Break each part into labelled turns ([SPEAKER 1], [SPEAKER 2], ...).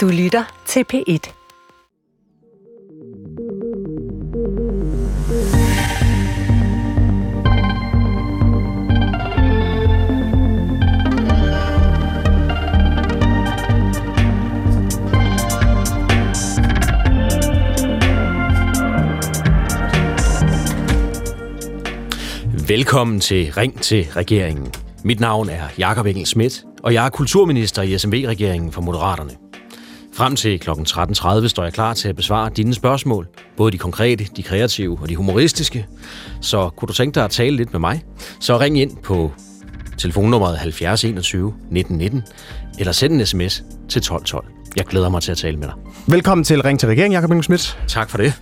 [SPEAKER 1] Du lytter til P1.
[SPEAKER 2] Velkommen til Ring til regeringen. Mit navn er Jakob Engel Schmidt, og jeg er kulturminister i SMV-regeringen for Moderaterne. Frem til kl. 13.30 står jeg klar til at besvare dine spørgsmål, både de konkrete, de kreative og de humoristiske. Så kunne du tænke dig at tale lidt med mig, så ring ind på telefonnummeret 70 21 1919, eller send en sms til 1212. Jeg glæder mig til at tale med dig.
[SPEAKER 3] Velkommen til Ring til Regeringen, Jakob Engel Schmidt.
[SPEAKER 2] Tak for det.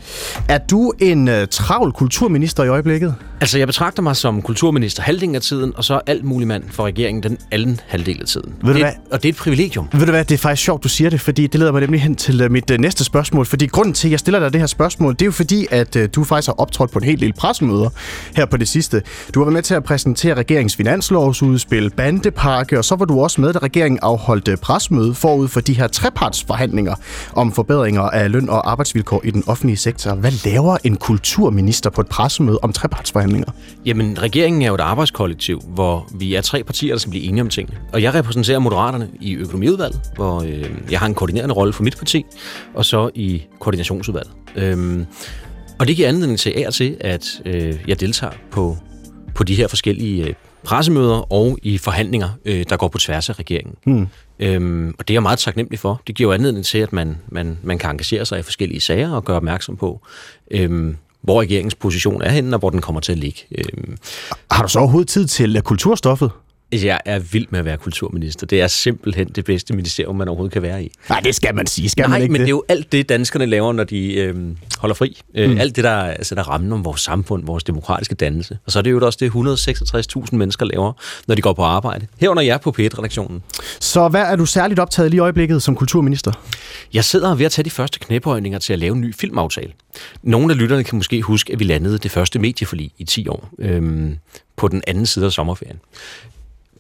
[SPEAKER 3] Er du en uh, travl kulturminister i øjeblikket?
[SPEAKER 2] Altså, jeg betragter mig som kulturminister halvdelen af tiden, og så alt mulig mand for regeringen den anden halvdel af tiden.
[SPEAKER 3] Ved du
[SPEAKER 2] det,
[SPEAKER 3] hvad?
[SPEAKER 2] Og det er et privilegium.
[SPEAKER 3] Ved du hvad, det er faktisk sjovt, du siger det, fordi det leder mig nemlig hen til uh, mit uh, næste spørgsmål. Fordi grunden til, at jeg stiller dig det her spørgsmål, det er jo fordi, at uh, du faktisk har optrådt på en hel del pressemøder her på det sidste. Du har været med til at præsentere regeringens finanslovsudspil, bandepakke, og så var du også med, da regeringen afholdt uh, pressemøde forud for de her trepartsforhandlinger om forbedringer af løn og arbejdsvilkår i den offentlige sektor. Hvad laver en kulturminister på et pressemøde om trepartsforhandlinger?
[SPEAKER 2] Jamen, regeringen er jo et arbejdskollektiv, hvor vi er tre partier, der skal blive enige om tingene. Og jeg repræsenterer Moderaterne i økonomiudvalget, hvor øh, jeg har en koordinerende rolle for mit parti, og så i koordinationsudvalget. Øhm, og det giver anledning til af til, at øh, jeg deltager på, på de her forskellige øh, pressemøder og i forhandlinger, øh, der går på tværs af regeringen. Hmm. Øhm, og det er jeg meget taknemmelig for. Det giver jo anledning til, at man, man, man kan engagere sig i forskellige sager og gøre opmærksom på, øhm, hvor regeringens position er henne, og hvor den kommer til at ligge. Øhm,
[SPEAKER 3] Har du så overhovedet tid til kulturstoffet?
[SPEAKER 2] Jeg er vild med at være kulturminister. Det er simpelthen det bedste ministerium, man overhovedet kan være i.
[SPEAKER 3] Nej, det skal man sige. Skal
[SPEAKER 2] Nej,
[SPEAKER 3] man ikke
[SPEAKER 2] men
[SPEAKER 3] det?
[SPEAKER 2] det er jo alt det, danskerne laver, når de øh, holder fri. Øh, mm. Alt det, der sætter rammen om vores samfund, vores demokratiske dannelse. Og så er det jo også det, 166.000 mennesker laver, når de går på arbejde. Herunder jeg på P1-redaktionen.
[SPEAKER 3] Så hvad er du særligt optaget lige i øjeblikket som kulturminister?
[SPEAKER 2] Jeg sidder ved at tage de første knæbøjninger til at lave en ny filmaftale. Nogle af lytterne kan måske huske, at vi landede det første medieforlig i 10 år øhm, på den anden side af sommerferien.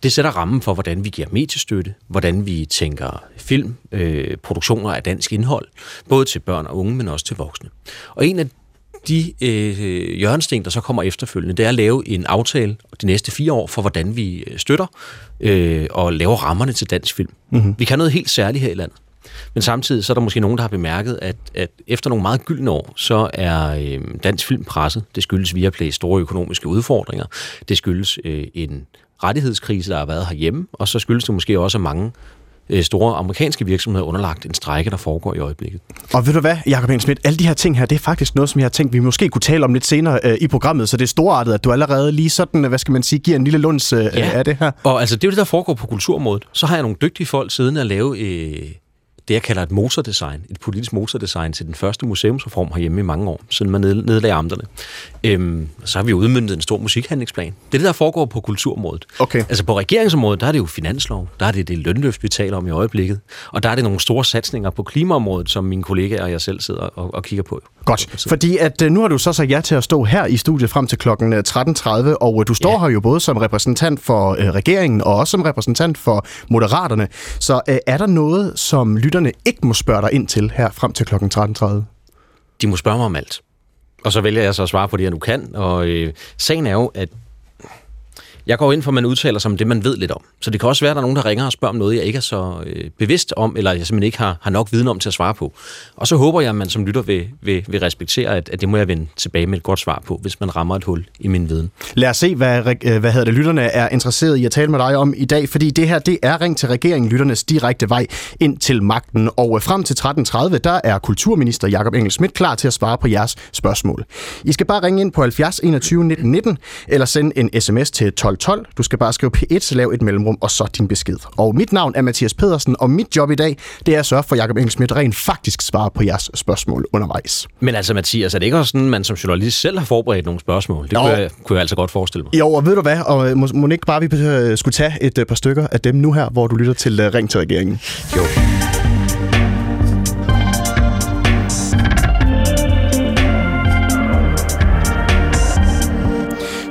[SPEAKER 2] Det sætter rammen for, hvordan vi giver mediestøtte, hvordan vi tænker film, øh, produktioner af dansk indhold, både til børn og unge, men også til voksne. Og en af de øh, hjørnesten, der så kommer efterfølgende, det er at lave en aftale de næste fire år for, hvordan vi øh, støtter øh, og laver rammerne til dansk film. Mm-hmm. Vi kan noget helt særligt her i landet. Men samtidig så er der måske nogen, der har bemærket, at, at efter nogle meget gyldne år, så er øh, dansk film presset. Det skyldes Viaplay store økonomiske udfordringer. Det skyldes øh, en rettighedskrise, der har været herhjemme, og så skyldes det måske også, at mange øh, store amerikanske virksomheder er underlagt en strække, der foregår i øjeblikket.
[SPEAKER 3] Og ved du hvad, Jacob Schmidt, alle de her ting her, det er faktisk noget, som jeg har tænkt, vi måske kunne tale om lidt senere øh, i programmet, så det er storartet, at du allerede lige sådan, hvad skal man sige, giver en lille lunds øh,
[SPEAKER 2] Ja.
[SPEAKER 3] af det her.
[SPEAKER 2] Og altså, det er jo det, der foregår på kulturområdet. Så har jeg nogle dygtige folk siddende at lave øh, det, jeg kalder et motordesign, et politisk motordesign til den første museumsreform herhjemme i mange år, siden man nedlagde amterne. Øhm, så har vi udmyndtet en stor musikhandlingsplan. Det er det, der foregår på kulturområdet.
[SPEAKER 3] Okay.
[SPEAKER 2] Altså på regeringsområdet, der er det jo finanslov, der er det det lønløft, vi taler om i øjeblikket, og der er det nogle store satsninger på klimaområdet, som mine kollegaer og jeg selv sidder og, og kigger på.
[SPEAKER 3] Godt, fordi at øh, nu har du så sagt ja til at stå her i studiet frem til klokken øh, 13.30, og øh, du står
[SPEAKER 2] Ja.
[SPEAKER 3] her jo både som repræsentant for øh, regeringen og også som repræsentant for Moderaterne. Så øh, er der noget, som lytterne ikke må spørge dig ind til her frem til klokken 13.30?
[SPEAKER 2] De må spørge mig om alt. Og så vælger jeg så at svare på det, jeg nu kan. Og øh, sagen er jo, at jeg går ind for, at man udtaler sig om det, man ved lidt om. Så det kan også være, at der er nogen, der ringer og spørger om noget, jeg ikke er så øh, bevidst om, eller jeg simpelthen ikke har, har nok viden om til at svare på. Og så håber jeg, at man som lytter vil, vil, vil respektere, at, at det må jeg vende tilbage med et godt svar på, hvis man rammer et hul i min viden.
[SPEAKER 3] Lad os se, hvad, øh, hvad hedder det, lytterne er interesseret i at tale med dig om i dag, fordi det her, det er Ring til regeringen, lytternes direkte vej ind til magten. Og øh, frem til 13.30, der er kulturminister Jakob Engel Schmidt klar til at svare på jeres spørgsmål. I skal bare ringe ind på 70 21 19 19, eller sende en sms til 12 1212. Du skal bare skrive P1, lav et mellemrum, og så din besked. Og mit navn er Mathias Pedersen, og mit job i dag, det er at sørge for, at Jakob Engel Schmidt rent faktisk svarer på jeres spørgsmål undervejs.
[SPEAKER 2] Men altså, Mathias, er det ikke også sådan, man som journalist selv har forberedt nogle spørgsmål? Det
[SPEAKER 3] Jo.
[SPEAKER 2] kunne jeg, kunne jeg altså godt forestille mig.
[SPEAKER 3] Jo, og ved du hvad, og øh, må, må ikke bare vi øh, skulle tage et øh, par stykker af dem nu her, hvor du lytter til Ring til regeringen.
[SPEAKER 2] Jo.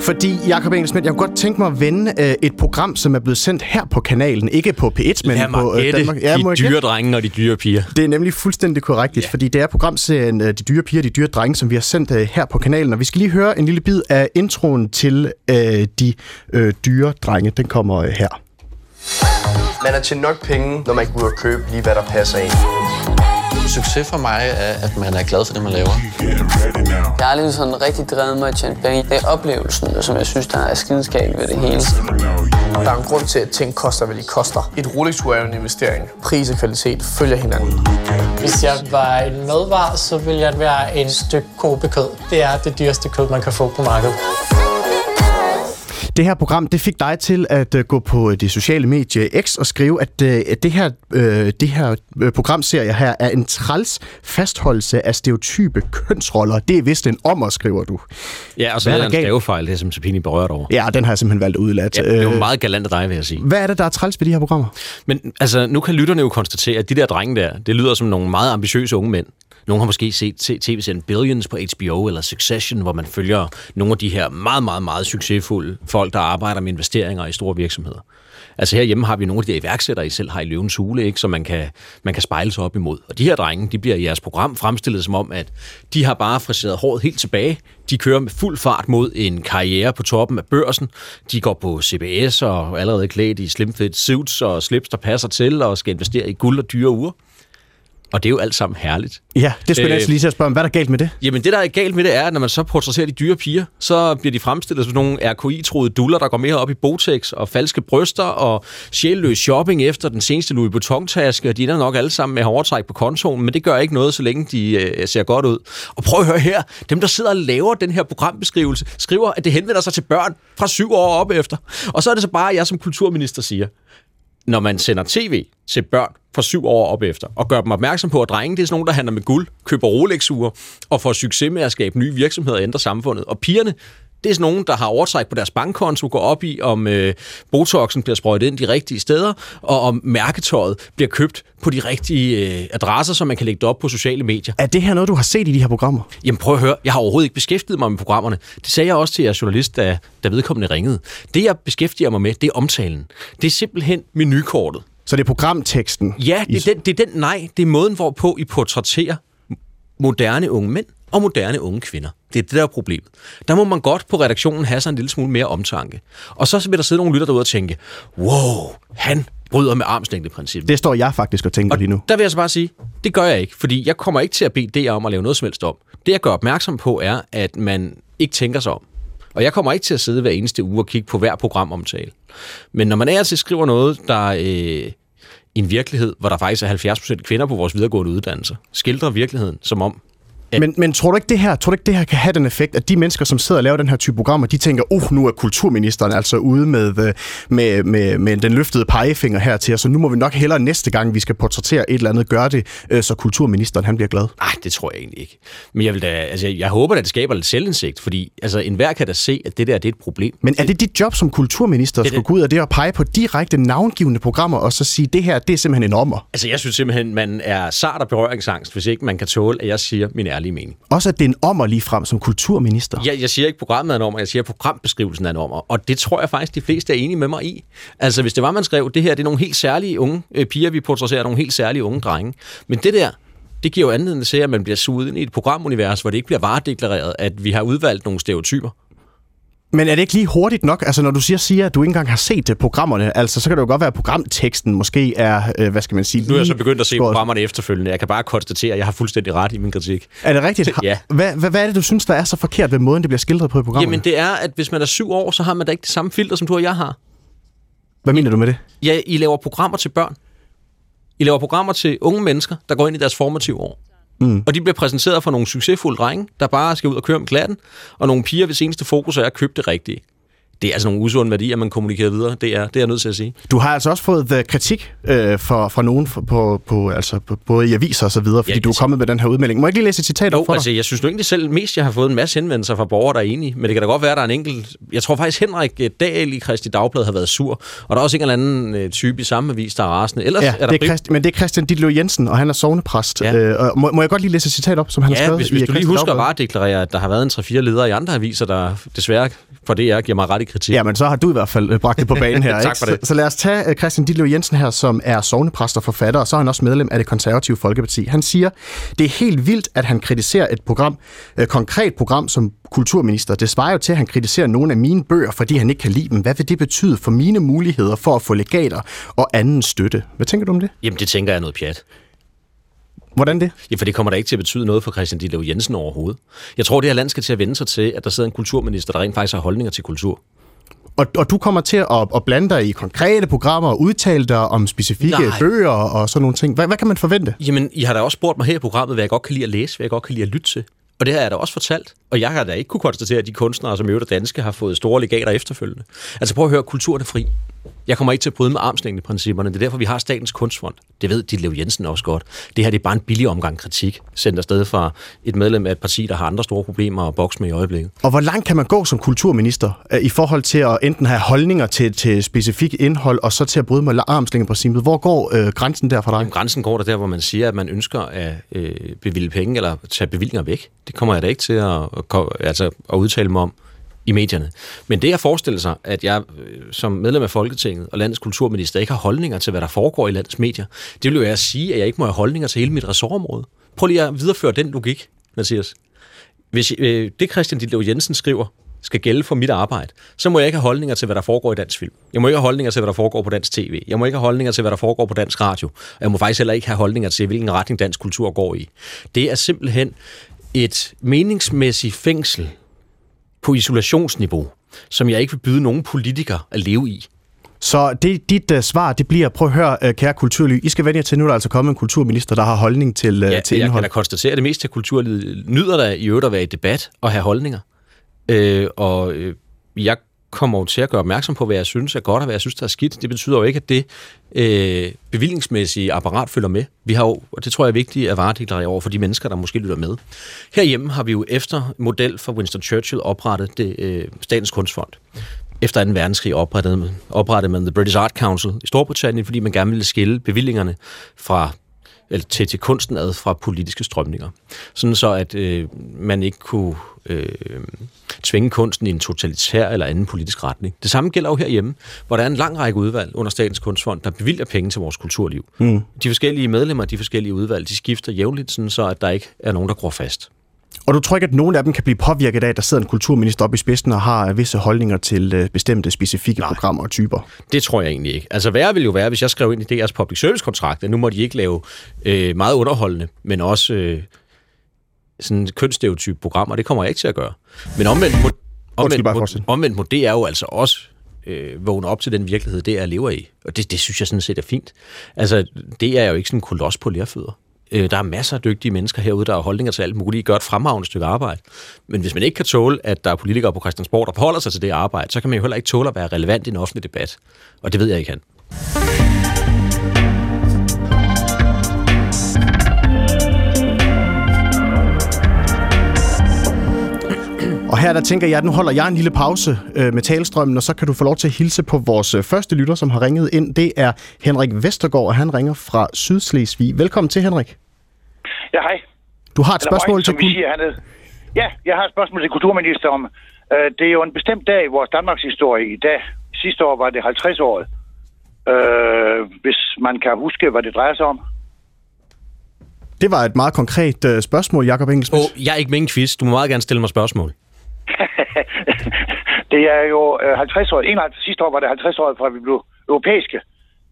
[SPEAKER 3] Fordi, Jacob Engelsmidt, jeg kunne godt tænke mig at vende øh, et program, som er blevet sendt her på kanalen. Ikke på P1, men
[SPEAKER 2] Lad mig
[SPEAKER 3] på øh, Danmark. Ja, må
[SPEAKER 2] de
[SPEAKER 3] jeg
[SPEAKER 2] dyre drenge og de dyre piger.
[SPEAKER 3] Det er nemlig fuldstændig korrekt, yeah. fordi det er programserien øh, De Dyre Piger, De Dyre Drenge, som vi har sendt øh, her på kanalen. Og vi skal lige høre en lille bid af introen til øh, De øh, Dyre Drenge. Den kommer øh, her.
[SPEAKER 1] Man har tjent nok penge, når man kan ud og købe lige, hvad der passer ind.
[SPEAKER 4] Succes for mig er, at man er glad for det, man laver.
[SPEAKER 5] Jeg har aldrig sådan rigtig drevet mig at tjene penge. Det er oplevelsen, som jeg synes, der er skideskab ved det hele.
[SPEAKER 1] Der er en grund til, at ting koster, hvad de koster. Et Rolex-ur er jo en investering. Pris og kvalitet følger hinanden.
[SPEAKER 6] Hvis jeg var en madvar, så ville jeg være en stykke kobekød. Det er det dyreste kød, man kan få på markedet.
[SPEAKER 3] Det her program, det fik dig til at uh, gå på det sociale medie X og skrive, at, at det her, det her programserie her er en træls fastholdelse af stereotype kønsroller. Det er vist en ommer, skriver du.
[SPEAKER 2] Ja, og så er
[SPEAKER 3] er
[SPEAKER 2] der en stavefejl, det er som Sapini berørt over.
[SPEAKER 3] Ja, den har jeg simpelthen valgt at udlade.
[SPEAKER 2] Ja, det var meget galant af dig, vil jeg sige.
[SPEAKER 3] Hvad er det, der er træls ved de her programmer?
[SPEAKER 2] Men altså, nu kan lytterne jo konstatere, at de der drenge der, det lyder som nogle meget ambitiøse unge mænd. Nogle har måske set tv-serien Billions på HBO eller Succession, hvor man følger nogle af de her meget, meget, meget succesfulde folk, der arbejder med investeringer i store virksomheder. Altså herhjemme har vi nogle af de der iværksættere, I selv har i løvens hule, ikke, som man kan, man kan spejle sig op imod. Og de her drenge, de bliver i jeres program fremstillet som om, at de har bare friseret håret helt tilbage. De kører med fuld fart mod en karriere på toppen af børsen. De går på CBS og er allerede klædt i slim fit suits og slips, der passer til, og skal investere i guld og dyre uger. Og det er jo alt sammen herligt.
[SPEAKER 3] Ja, det skulle jeg
[SPEAKER 2] Øh,
[SPEAKER 3] lige til at spørge om. Hvad er der galt med det?
[SPEAKER 2] Jamen det, der er galt med det, er, at når man så portrætterer de dyre piger, så bliver de fremstillet som nogle RKI-troede duller, der går mere op i Botex og falske bryster og sjælløs shopping efter den seneste Louis Vuitton-taske, og de er nok alle sammen med overtræk på kontoen, men det gør ikke noget, så længe de øh, ser godt ud. Og prøv at høre her, dem der sidder og laver den her programbeskrivelse, skriver, at det henvender sig til børn fra syv år op efter. Og så er det så bare, at jeg som kulturminister siger, når man sender tv til børn fra syv år op efter, og gør dem opmærksom på, at drenge det er sådan nogen, der handler med guld, køber Rolex-ure, og får succes med at skabe nye virksomheder og ændre samfundet. Og pigerne, det er sådan nogen, der har overtræk på deres bankkonto, går op i, om øh, botoxen bliver sprøjtet ind de rigtige steder, og om mærketøjet bliver købt på de rigtige øh, adresser, så man kan lægge det op på sociale medier.
[SPEAKER 3] Er det her noget, du har set i de her programmer?
[SPEAKER 2] Jamen prøv at høre, jeg har overhovedet ikke beskæftiget mig med programmerne. Det sagde jeg også til jeres journalist, da, da vedkommende ringede. Det, jeg beskæftiger mig med, det er omtalen. Det er simpelthen menukortet.
[SPEAKER 3] Så det er programteksten?
[SPEAKER 2] Ja, det er, den, det er den nej. Det er måden, hvorpå I portrætterer moderne unge mænd og moderne unge kvinder. Det er det, der er problemet. Der må man godt på redaktionen have sig en lille smule mere omtanke. Og så vil der sidde nogle lytter derude og tænke, wow, han bryder med armslængdeprincippet.
[SPEAKER 3] Det står jeg faktisk og tænker
[SPEAKER 2] Og
[SPEAKER 3] lige nu.
[SPEAKER 2] der vil jeg så bare sige, det gør jeg ikke, fordi jeg kommer ikke til at bede DR om at lave noget som helst om. Det, jeg gør opmærksom på, er, at man ikke tænker sig om. Og jeg kommer ikke til at sidde hver eneste uge og kigge på hver programomtale. Men når man er til skriver noget, der øh, i en virkelighed, hvor der faktisk er 70% kvinder på vores videregående uddannelser, skildrer virkeligheden som om, at-
[SPEAKER 3] Men, men tror du ikke det her, tror du ikke det her kan have den effekt, at de mennesker, som sidder og laver den her type programmer, de tænker, uh, nu er kulturministeren altså ude med, øh, med, med, med den løftede pegefinger her til os, så nu må vi nok hellere næste gang, vi skal portrættere et eller andet, gøre det, øh, så kulturministeren han bliver glad.
[SPEAKER 2] Nej, det tror jeg egentlig ikke. Men jeg, vil da, altså, jeg håber, at det skaber lidt selvindsigt, fordi altså, enhver kan da se, at det der det er et problem.
[SPEAKER 3] Men er det dit job som kulturminister, at skulle
[SPEAKER 2] det.
[SPEAKER 3] gå ud af det og pege på direkte navngivende programmer, og så sige, det her, det er simpelthen en ommer?
[SPEAKER 2] Altså, jeg synes simpelthen, man er sart og berøringsangst, hvis ikke man kan tåle, at jeg siger min ærlige mening.
[SPEAKER 3] Også at det er en ommer lige frem som kulturminister.
[SPEAKER 2] Jeg, jeg siger ikke, programmet er en ommer, jeg siger, programbeskrivelsen er en ommer. Og det tror jeg faktisk, de fleste er enige med mig i. Altså, hvis det var, man skrev, det her det er nogle helt særlige unge øh, piger, vi portrætterer nogle helt særlige unge drenge. Men det der, det giver jo anledning til, at man bliver suget ind i et programunivers, hvor det ikke bliver varedeklareret, at vi har udvalgt nogle stereotyper.
[SPEAKER 3] Men er det ikke lige hurtigt nok? Altså, når du siger, siger at du ikke engang har set uh, programmerne, altså, så kan det jo godt være, at programteksten måske er, uh, hvad skal man sige...
[SPEAKER 2] Nu er jeg så begyndt at se
[SPEAKER 3] skåret-
[SPEAKER 2] programmerne efterfølgende. Jeg kan bare konstatere, at jeg har fuldstændig ret i min kritik.
[SPEAKER 3] Er det rigtigt?
[SPEAKER 2] Ja.
[SPEAKER 3] Hvad, hvad, hvad er det, du synes, der er så forkert ved måden, det bliver skildret på i programmerne?
[SPEAKER 2] Jamen, det er, at hvis man er syv år, så har man da ikke det samme filter, som du og jeg har.
[SPEAKER 3] Hvad mener du med det?
[SPEAKER 2] Ja, I laver programmer til børn. I laver programmer til unge mennesker, der går ind i deres formative år. Mm. Og de bliver præsenteret for nogle succesfulde drenge, der bare skal ud og køre med klatten, og nogle piger, hvis eneste fokus er at købe det rigtige det er altså nogle usunde værdier, man kommunikerer videre. Det er, det er jeg nødt til at sige.
[SPEAKER 3] Du har altså også fået uh, kritik øh, fra, fra nogen for, på, på, altså, på, både i aviser og så videre, fordi
[SPEAKER 2] Ja,
[SPEAKER 3] du er kommet med den her udmelding. Må jeg ikke lige læse et citat
[SPEAKER 2] Jo,
[SPEAKER 3] op for
[SPEAKER 2] altså, jeg synes nu egentlig selv mest, jeg har fået en masse henvendelser fra borgere, der er enige. Men det kan da godt være, at der er en enkelt... Jeg tror faktisk, Henrik øh, Dahl i Kristi Dagblad har været sur. Og der er også en eller anden øh, type i samme avis, der er rasende. Ellers
[SPEAKER 3] Ja,
[SPEAKER 2] er der
[SPEAKER 3] det er
[SPEAKER 2] prim-
[SPEAKER 3] Christ, men det er Christian Ditlev Jensen, og han er sovnepræst.
[SPEAKER 2] Ja.
[SPEAKER 3] Øh, og må, må jeg godt lige læse et citat op, som han har
[SPEAKER 2] Ja,
[SPEAKER 3] skrevet
[SPEAKER 2] hvis, hvis du lige husker
[SPEAKER 3] Dagblad?
[SPEAKER 2] bare at deklarere, at der har været en 3-4 ledere i andre aviser, der desværre for det er, giver mig ret kritik.
[SPEAKER 3] Ja, men så har du i hvert fald øh, bragt det på banen her.
[SPEAKER 2] Tak
[SPEAKER 3] ikke?
[SPEAKER 2] for det.
[SPEAKER 3] Så, så lad os tage uh, Christian Ditlev Jensen her, som er sovnepræst og forfatter, og så er han også medlem af det konservative Folkeparti. Han siger, det er helt vildt, at han kritiserer et program, et konkret program som kulturminister. Det svarer jo til, at han kritiserer nogle af mine bøger, fordi han ikke kan lide dem. Hvad vil det betyde for mine muligheder for at få legater og anden støtte? Hvad tænker du om det?
[SPEAKER 2] Jamen, det tænker jeg er noget pjat.
[SPEAKER 3] Hvordan det?
[SPEAKER 2] Ja, for det kommer da ikke til at betyde noget for Christian Ditlev Jensen overhovedet. Jeg tror, det her land skal til at vende sig til, at der sidder en kulturminister, der rent faktisk har holdninger til kultur.
[SPEAKER 3] Og, og du kommer til at, at blande dig i konkrete programmer og udtale dig om specifikke
[SPEAKER 2] Nej.
[SPEAKER 3] bøger og sådan nogle ting. Hvad, hvad kan man forvente?
[SPEAKER 2] Jamen, I har da også spurgt mig her i programmet, hvad jeg godt kan lide at læse, hvad jeg godt kan lide at lytte til. Og det har jeg da også fortalt. Og jeg har da ikke kunne konstatere, at de kunstnere, som øvrigt er danske, har fået store legater efterfølgende. Altså prøv at høre, kulturen er fri. Jeg kommer ikke til at bryde med armslængdeprincipperne. Det er derfor, vi har Statens Kunstfond. Det ved Ditlev Jensen også godt. Det her det er bare en billig omgang kritik, sendt afsted fra et medlem af et parti, der har andre store problemer at bokse med i øjeblikket.
[SPEAKER 3] Og hvor langt kan man gå som kulturminister øh, i forhold til at enten have holdninger til, til specifik indhold, og så til at bryde med armslængeprincippet? Hvor går øh, grænsen der for dig?
[SPEAKER 2] Jamen, grænsen går der der, hvor man siger, at man ønsker at øh, bevilge penge eller tage bevillinger væk. Det kommer jeg da ikke til at, at, altså, at udtale mig om i medierne. Men det at forestille sig, at jeg øh, som medlem af Folketinget og landets kulturminister ikke har holdninger til, hvad der foregår i landets medier, det vil jo være at sige, at jeg ikke må have holdninger til hele mit ressortområde. Prøv lige at videreføre den logik, Mathias. Hvis øh, det Christian Ditlev Jensen skriver, skal gælde for mit arbejde, så må jeg ikke have holdninger til, hvad der foregår i dansk film. Jeg må ikke have holdninger til, hvad der foregår på dansk tv. Jeg må ikke have holdninger til, hvad der foregår på dansk radio. Og jeg må faktisk heller ikke have holdninger til, hvilken retning dansk kultur går i. Det er simpelthen et meningsmæssigt fængsel på isolationsniveau, som jeg ikke vil byde nogen politiker at leve i.
[SPEAKER 3] Så det, dit uh, svar, det bliver, prøv at høre, uh, kære kulturliv, I skal vende jer til, nu er der altså kommet en kulturminister, der har holdning til, uh,
[SPEAKER 2] Ja,
[SPEAKER 3] til
[SPEAKER 2] jeg kan
[SPEAKER 3] indhold.
[SPEAKER 2] da konstatere, at det meste af kulturlivet nyder der i øvrigt at være i debat og have holdninger. Øh, og øh, jeg kommer jo til at gøre opmærksom på, hvad jeg synes er godt og hvad jeg synes, der er skidt. Det betyder jo ikke, at det øh, bevillingsmæssige apparat følger med. Vi har jo, og det tror jeg er vigtigt at varedeklarere over for de mennesker, der måske lytter med. Herhjemme har vi jo efter model for Winston Churchill oprettet det, øh, Statens Kunstfond. Efter 2. verdenskrig oprettede, oprettede man The British Art Council i Storbritannien, fordi man gerne ville skille bevillingerne fra eller til, til kunsten ad fra politiske strømninger. Sådan så, at øh, man ikke kunne øh, tvinge kunsten i en totalitær eller anden politisk retning. Det samme gælder jo herhjemme, hvor der er en lang række udvalg under Statens Kunstfond, der bevilger penge til vores kulturliv. Mm. De forskellige medlemmer af de forskellige udvalg, de skifter jævnligt, sådan så at der ikke er nogen, der går fast.
[SPEAKER 3] Og du tror ikke, at nogen af dem kan blive påvirket af, at der sidder en kulturminister oppe i spidsen og har øh, visse holdninger til uh, bestemte, specifikke Nej. programmer og typer?
[SPEAKER 2] Det tror jeg egentlig ikke. Altså værre vil jo være, hvis jeg skrev ind i DR's public service kontrakt, at nu må de ikke lave øh, meget underholdende, men også øh, sådan kønsstereotype programmer. Det kommer jeg ikke til at gøre. Men omvendt må, omvendt,
[SPEAKER 3] bare
[SPEAKER 2] må, omvendt må det er jo altså også øh, vågne op til den virkelighed, det er lever i. Og det, det synes jeg sådan set er fint. Altså, det er jo ikke sådan en koloss på lærfødder. Øh, der er masser af dygtige mennesker herude, der har holdninger til alt muligt, gør et fremragende stykke arbejde. Men hvis man ikke kan tåle, at der er politikere på Christiansborg, der forholder sig til det arbejde, så kan man jo heller ikke tåle at være relevant i en offentlig debat. Og det ved jeg ikke, han.
[SPEAKER 3] Og her der tænker jeg, at nu holder jeg en lille pause øh, med talestrømmen, og så kan du få lov til at hilse på vores øh, første lytter, som har ringet ind. Det er Henrik Vestergaard, og han ringer fra Sydslesvig. Velkommen til, Henrik.
[SPEAKER 7] Ja, hej.
[SPEAKER 3] Du har et
[SPEAKER 7] Eller
[SPEAKER 3] spørgsmål
[SPEAKER 7] Røg,
[SPEAKER 3] til kul-
[SPEAKER 7] siger hernede. Ja, jeg har et spørgsmål til kulturministeren. Øh, det er jo en bestemt dag i vores Danmarks historie i dag. Sidste år var det 50-året. Øh, hvis man kan huske, hvad det drejer sig om.
[SPEAKER 3] Det var et meget konkret øh, spørgsmål, Jakob Engelsmith.
[SPEAKER 2] Åh, jeg er ikke med en quiz. Du må meget gerne stille mig spørgsmål.
[SPEAKER 7] det er jo øh, 50 år. 51, sidste år var det 50 år, fra vi blev europæiske.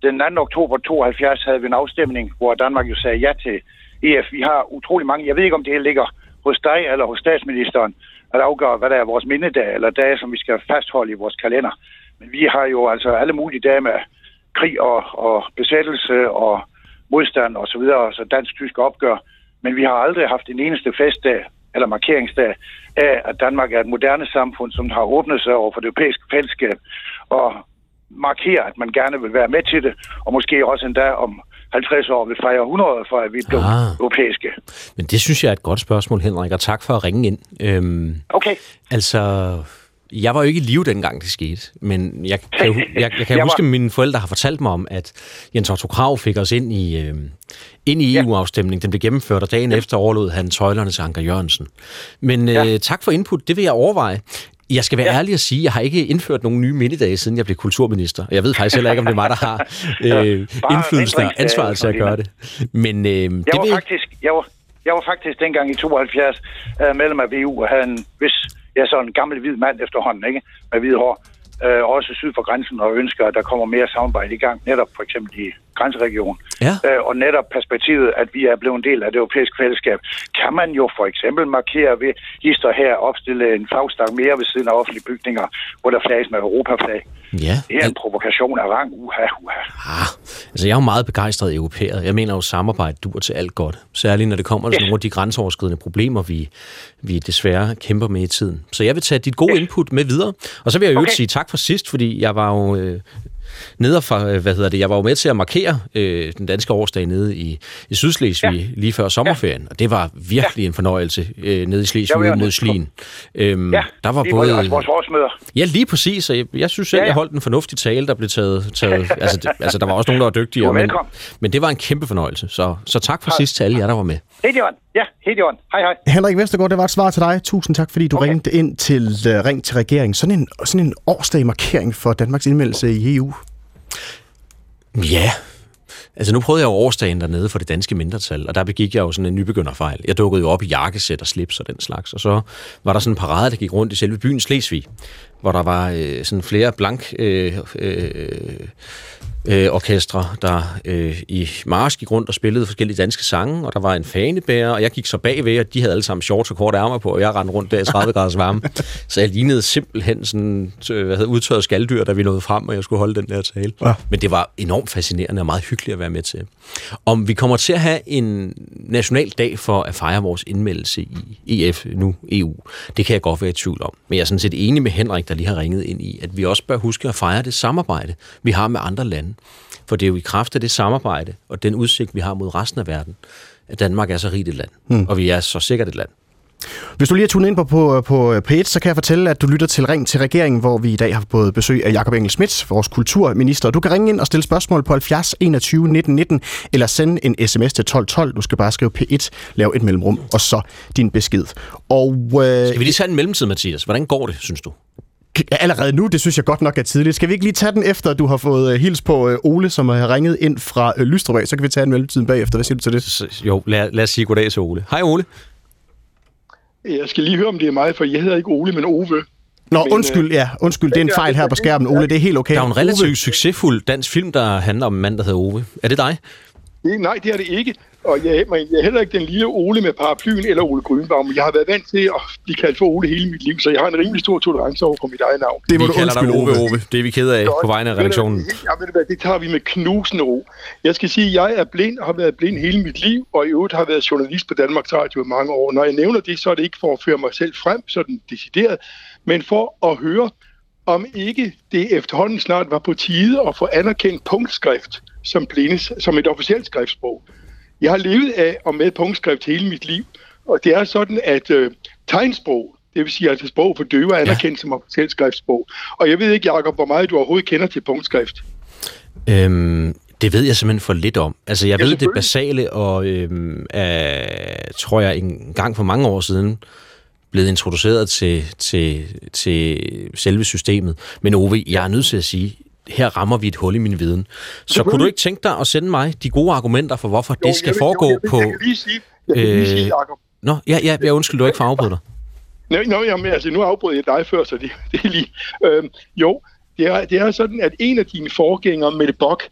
[SPEAKER 7] Den 2. oktober 72 havde vi en afstemning, hvor Danmark jo sagde ja til EF. Vi har utrolig mange. Jeg ved ikke, om det her ligger hos dig eller hos statsministeren, at afgøre, hvad der er vores mindedag, eller dage, som vi skal fastholde i vores kalender. Men vi har jo altså alle mulige dage med krig og, og besættelse og modstand og så videre, så dansk-tysk opgør. Men vi har aldrig haft en eneste festdag eller markeringsdag, af, at Danmark er et moderne samfund, som har åbnet sig over for det europæiske fællesskab, og markerer, at man gerne vil være med til det, og måske også endda om 50 år vil fejre 100 år for, at vi blev
[SPEAKER 2] ah.
[SPEAKER 7] europæiske.
[SPEAKER 2] Men det synes jeg er et godt spørgsmål, Henrik, og tak for at ringe ind. Øhm,
[SPEAKER 7] Okay.
[SPEAKER 2] altså, jeg var jo ikke i live dengang, det skete, men jeg kan, jeg, jeg kan
[SPEAKER 7] Jeg
[SPEAKER 2] huske,
[SPEAKER 7] var-
[SPEAKER 2] at mine forældre har fortalt mig om, at Jens Otto Krav fik os ind i, øh, ind i EU-afstemningen. Den blev gennemført, og dagen efter overlod han tøjlerne til Anker Jørgensen. Men øh,
[SPEAKER 7] Ja.
[SPEAKER 2] tak for input, det vil jeg overveje. Jeg skal være ja. ærlig og sige, at jeg har ikke indført nogen nye mindedage, siden jeg blev kulturminister. Jeg ved faktisk heller ikke, om det er mig, der har øh, indflydelsen og ansvaret til at gøre det. Men øh, det
[SPEAKER 7] Jeg var,
[SPEAKER 2] vil
[SPEAKER 7] faktisk, jeg, var, jeg var faktisk dengang i 72 uh, medlem af VU og havde en vis, jeg er så en gammel hvid mand efterhånden, ikke? Med hvide hår. Uh, også syd for grænsen og ønsker, at der kommer mere samarbejde i gang, netop for eksempel i grænseregionen.
[SPEAKER 2] Ja.
[SPEAKER 7] Uh, og netop perspektivet, at vi er blevet en del af det europæiske fællesskab, kan man jo for eksempel markere ved hister her opstille en flagstang mere ved siden af offentlige bygninger, hvor der flages med europaflag.
[SPEAKER 2] Ja,
[SPEAKER 7] Det er en provokation af rang. Uha, uha.
[SPEAKER 2] Ah, altså jeg er jo meget begejstret europæer. Jeg mener jo, samarbejde dur til alt godt. Særligt når det kommer til
[SPEAKER 7] Yes.
[SPEAKER 2] nogle af de grænseoverskridende problemer, vi, vi desværre kæmper med i tiden. Så jeg vil tage dit gode input med videre. Og så vil jeg jo. Okay. sige tak for sidst, fordi jeg var jo... Øh, nede fra, øh, hvad hedder det, jeg var jo med til at markere øh, den danske årsdag nede i, i Sydslesvig ja. lige før sommerferien, ja. og det var virkelig ja. en fornøjelse øh, nede i Slesvig ude mod Slien. Øhm,
[SPEAKER 7] Ja,
[SPEAKER 2] der var både...
[SPEAKER 7] også vores årsmøder.
[SPEAKER 2] Ja, lige præcis. Og jeg, jeg synes selv, ja,
[SPEAKER 7] Ja,
[SPEAKER 2] ja.
[SPEAKER 7] ja.
[SPEAKER 2] jeg holdt en fornuftig tale, der blev taget... taget altså, det, altså, der var også nogen, der var
[SPEAKER 7] er
[SPEAKER 2] men, men det var en kæmpe fornøjelse. Så, så tak for sidst til alle jer, der var med.
[SPEAKER 7] I orden. Ja, helt i orden. Hej, hej.
[SPEAKER 3] Henrik Vestergaard, det var et svar til dig. Tusind tak, fordi du okay. Ringte ind til uh, Ring til regeringen. Sådan en, sådan en årsdag markering for Danmarks indmeldelse i EU.
[SPEAKER 2] Ja, altså nu prøvede jeg jo årsdagen dernede for det danske mindretal, og der begik jeg jo sådan en nybegynderfejl. Jeg dukkede jo op i jakkesæt og slips og den slags, og så var der sådan en parade, der gik rundt i selve byen Slesvig, hvor der var øh, sådan flere blank øh, øh, øh, orkestre, der øh, i march gik rundt og spillede forskellige danske sange, og der var en fanebærer, og jeg gik så bagved, og de havde alle sammen shorts og korte ærmer på, og jeg rendte rundt der i 30 graders varme. Så jeg lignede simpelthen sådan, øh, hvad hedder, udtørret skalddyr, da vi nåede frem, og jeg skulle holde den der tale.
[SPEAKER 3] Ja.
[SPEAKER 2] Men det var enormt fascinerende og meget hyggeligt at være med til. Om vi kommer til at have en national dag for at fejre vores indmeldelse i EF, nu EU, det kan jeg godt være i tvivl om. Men jeg er sådan set enig med Henrik, der lige har ringet ind i, at vi også bør huske at fejre det samarbejde, vi har med andre lande. For det er jo i kraft af det samarbejde og den udsigt, vi har mod resten af verden, at Danmark er så rigt et land, hmm. og vi er så sikkert et land.
[SPEAKER 3] Hvis du lige er tunet ind på, på, på P1, så kan jeg fortælle, at du lytter til Ring til regeringen, hvor vi i dag har fået besøg af Jakob Engel Schmidt, vores kulturminister. Du kan ringe ind og stille spørgsmål på 70 21 19 19, eller sende en sms til 12 12. Du skal bare skrive P1, lav et mellemrum, og så din besked. Og øh,
[SPEAKER 2] Skal vi lige tage en mellemtid, Mathias? Hvordan går det, synes du?
[SPEAKER 3] Allerede nu, det synes jeg godt nok er tidligt. Skal vi ikke lige tage den efter, at du har fået øh, hils på øh, Ole, som har ringet ind fra øh, Lystrup af? Så kan vi tage en mellemtiden bagefter. Hvad siger du til det?
[SPEAKER 2] Jo, lad, lad os sige goddag til Ole. Hej Ole.
[SPEAKER 8] Jeg skal lige høre, om det er mig, for jeg hedder ikke Ole, men Ove.
[SPEAKER 3] Nå,
[SPEAKER 8] Men,
[SPEAKER 3] undskyld, ja. Undskyld, det er en fejl her på skærmen, Ole. Det er helt okay.
[SPEAKER 2] Der er en relativt
[SPEAKER 3] Ove.
[SPEAKER 2] succesfuld dansk film, der handler om en mand, der hedder Ove. Er det dig?
[SPEAKER 8] Det, nej, det er det ikke. Og jeg, men jeg er heller ikke den lille Ole med paraplyen eller Ole Grønbaum. Jeg har været vant til at blive kaldt for Ole hele mit liv, så jeg har en rimelig stor tolerance over for mit eget navn.
[SPEAKER 3] Det må
[SPEAKER 2] vi
[SPEAKER 3] du
[SPEAKER 2] kalder dig Ove Ove. Det er vi ked af på vegne af redaktionen.
[SPEAKER 8] Ja, ved du hvad, det tager vi med knusende ro. Jeg skal sige, at jeg er blind og har været blind hele mit liv, og i øvrigt har været journalist på Danmarks Radio i mange år. Når jeg nævner det, så er det ikke for at føre mig selv frem, sådan decideret, men for at høre, om ikke det efterhånden snart var på tide at få anerkendt punktskrift som, blindes, som et officielt skriftsprog. Jeg har levet af og med punktskrift hele mit liv, og det er sådan, at øh, tegnsprog, det vil sige altså sprog for døve, er anerkendt ja. som officielt skriftsprog. Og jeg ved ikke, Jacob, hvor meget du overhovedet kender til punktskrift.
[SPEAKER 2] Øhm, det ved jeg simpelthen for lidt om. Altså, jeg
[SPEAKER 8] Ja,
[SPEAKER 2] ved det basale, og øhm, er, tror jeg en gang for mange år siden blevet introduceret til, til, til selve systemet. Men Ove, jeg er nødt til at sige, her rammer vi et hul i min viden. Så kunne du ikke tænke dig at sende mig de gode argumenter for, hvorfor
[SPEAKER 8] Jo,
[SPEAKER 2] det skal
[SPEAKER 8] vil-
[SPEAKER 2] foregå
[SPEAKER 8] jo, jeg vil,
[SPEAKER 2] på...
[SPEAKER 8] Jeg kan lige sige, jeg kan lige sige
[SPEAKER 2] øh,
[SPEAKER 8] Jacob.
[SPEAKER 2] Nå, ja, ja, jeg undskyld, du har ikke for afbryde dig.
[SPEAKER 8] Nå, nå jamen, altså, nu afbrød jeg dig før, så det, det er lige... Øhm, jo, det er, det er sådan, at en af dine forgængere, Mette Bock,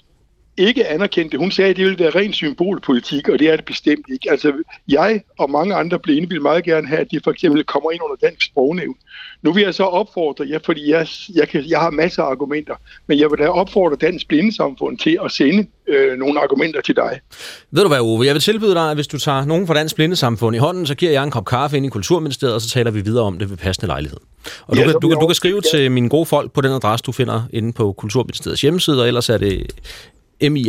[SPEAKER 8] ikke anerkendte. Hun sagde, at det ville være ren symbolpolitik, og det er det bestemt ikke. Altså, jeg og mange andre blinde vil meget gerne have, at de for eksempel kommer ind under dansk sprognævn. Nu vil jeg så opfordre, ja, fordi jeg, jeg, kan, jeg har masser af argumenter, men jeg vil da opfordre Dansk Blindesamfund til at sende øh, nogle argumenter til dig.
[SPEAKER 2] Ved du hvad, Ove? Jeg vil tilbyde dig, at hvis du tager nogen fra Dansk Blindesamfund i hånden, så giver jeg en kop kaffe ind i Kulturministeriet, og så taler vi videre om det ved passende lejlighed. Og ja, du, kan, du, du kan skrive til mine gode folk på den adresse, du finder inde på Kulturministeriets hjemmeside, og ellers er det min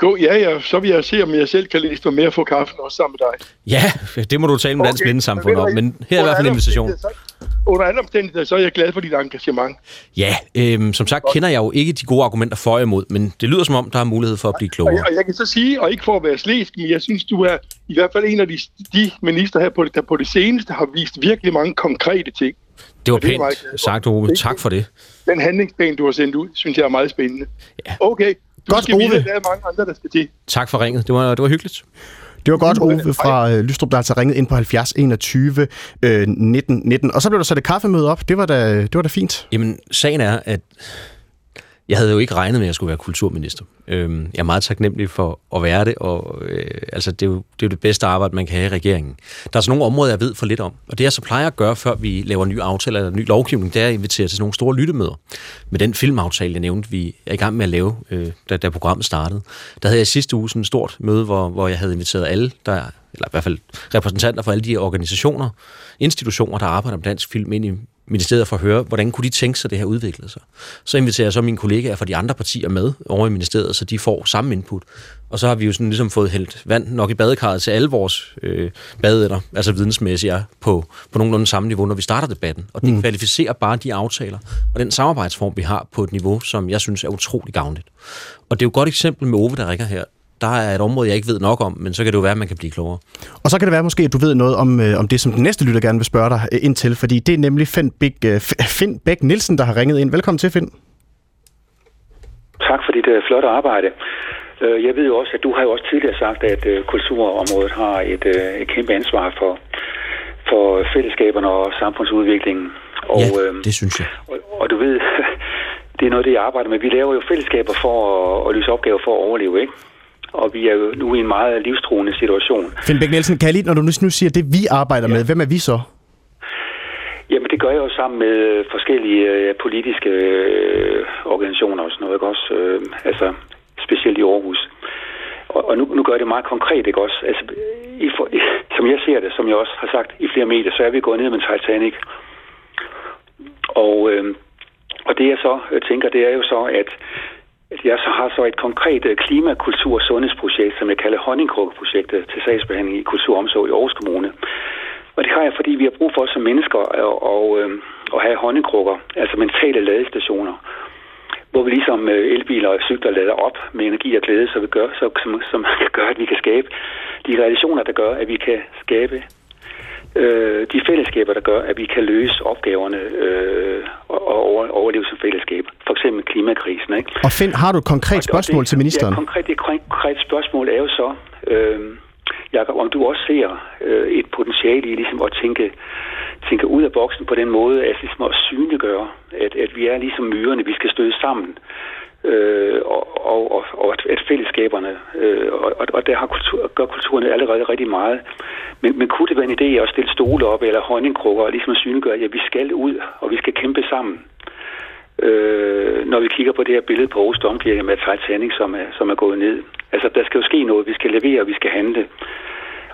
[SPEAKER 8] Gå, ja, ja, så vil jeg se, om jeg selv kan læse noget mere få kaffen også sammen med dig.
[SPEAKER 2] Ja, det må du tale med okay. Dansk Blindesamfund om, men her er i hvert fald en invitation.
[SPEAKER 8] Under andre omstændigheder, så er jeg glad for dit engagement.
[SPEAKER 2] Ja, øhm, som sagt kender jeg jo ikke de gode argumenter for og imod, men det lyder som om, der er mulighed for at blive klogere. Og
[SPEAKER 8] jeg, og jeg kan så sige, og ikke for at være slæsk, men jeg synes, du er i hvert fald en af de, de minister her, på det, der på det seneste har vist virkelig mange konkrete ting.
[SPEAKER 2] Det var pænt sagt, Ove. Tak for det.
[SPEAKER 8] Den handlingsplan, du har sendt ud, synes jeg er meget spændende.
[SPEAKER 2] Ja.
[SPEAKER 8] Okay, du
[SPEAKER 3] godt,
[SPEAKER 8] skal
[SPEAKER 3] Ove.
[SPEAKER 8] vide, der er mange andre, der skal til.
[SPEAKER 2] Tak for ringet. Det var, det var hyggeligt.
[SPEAKER 3] Det var godt, Ove fra øh, Lystrup, der altså ringet ind på 70 21 øh, 19 19. Og så blev der sat et kaffemøde op. Det var da, det var da fint.
[SPEAKER 2] Jamen, sagen er, at jeg havde jo ikke regnet med, at jeg skulle være kulturminister. Øhm, jeg er meget taknemmelig for at være det, og øh, altså, det, er jo, det er jo det bedste arbejde, man kan have i regeringen. Der er så nogle områder, jeg ved for lidt om. Og det, jeg så plejer at gøre, før vi laver en ny aftale eller en ny lovgivning, det er at invitere til sådan nogle store lyttemøder. Med den filmaftale, jeg nævnte, vi er i gang med at lave, øh, da, da programmet startede. Der havde jeg sidste uge sådan et stort møde, hvor, hvor jeg havde inviteret alle, der, eller i hvert fald repræsentanter for alle de organisationer, institutioner, der arbejder med dansk film ind i ministeriet for at høre, hvordan kunne de tænke sig, at det her udviklede sig. Så inviterer jeg så mine kollegaer fra de andre partier med over i ministeriet, så de får samme input. Og så har vi jo sådan ligesom fået hældt vand nok i badekarret til alle vores øh, badeætter, altså vidensmæssigt er på, på nogenlunde samme niveau, når vi starter debatten. Og det mm. kvalificerer bare de aftaler og den samarbejdsform, vi har på et niveau, som jeg synes er utrolig gavnligt. Og det er jo et godt eksempel med Ove, der ringer her der er et område, jeg ikke ved nok om, men så kan det jo være, at man kan blive klogere.
[SPEAKER 3] Og så kan det være måske, at du ved noget om, øh, om det, som den næste lytter gerne vil spørge dig øh, ind til, fordi det er nemlig Finn, Bæk, øh, Finn Bæk Nielsen, der har ringet ind. Velkommen til, Finn.
[SPEAKER 9] Tak for dit uh, flotte arbejde. Jeg ved jo også, at du har jo også tidligere sagt, at uh, kulturområdet har et, uh, et kæmpe ansvar for, for fællesskaberne og samfundsudviklingen.
[SPEAKER 2] Og, ja, det synes jeg.
[SPEAKER 9] Og, og du ved, det er noget, det jeg arbejder med. Vi laver jo fællesskaber for at, at løse opgaver for at overleve, ikke? Og vi er jo nu i en meget livstruende situation.
[SPEAKER 3] Finn Bæk Nielsen, kan jeg lige, når du nu siger det, vi arbejder ja. med, hvem er vi så?
[SPEAKER 9] Jamen, det gør jeg jo sammen med forskellige øh, politiske øh, organisationer og sådan noget, ikke også? Øh, altså, specielt i Aarhus. Og, og nu, nu gør jeg det meget konkret, ikke også? Altså, i for, i, som jeg ser det, som jeg også har sagt i flere medier, så er vi gået ned med Titanic. Og, øh, og det jeg så øh, tænker, det er jo så, at jeg så har så et konkret øh, klimakultur- og sundhedsprojekt, som jeg kalder Honningkrukkeprojektet til sagsbehandling i kulturomsorg i Aarhus Kommune. Og det har jeg, fordi vi har brug for som mennesker at, og, øh, at have honningkrukker, altså mentale ladestationer, hvor vi ligesom øh, elbiler og cykler lader op med energi og glæde, så vi gør, så, som, som kan gøre, at vi kan skabe de relationer, der gør, at vi kan skabe øh, de fællesskaber, der gør, at vi kan løse opgaverne øh, og over, overleve som fællesskab. For eksempel klimakrisen. Ikke?
[SPEAKER 3] Og Finn, har du et konkret spørgsmål og det, til ministeren?
[SPEAKER 9] Ja, konkret, det konkret spørgsmål er jo så, øh, Jakob, om du også ser øh, et potentiale i ligesom at tænke, tænke ud af boksen på den måde, at, ligesom at synliggøre, at, at vi er ligesom myrerne, vi skal støde sammen øh, og, og, og at fællesskaberne, øh, og, og der har kultur, gør kulturen allerede rigtig meget. Men, men kunne det være en idé at stille stole op eller honningkrukker og ligesom at synliggøre, at ja, vi skal ud, og vi skal kæmpe sammen? Øh, når vi kigger på det her billede på Aarhus Domkirke med Titanic, som er, som er gået ned. Altså, der skal jo ske noget. Vi skal levere, og vi skal handle.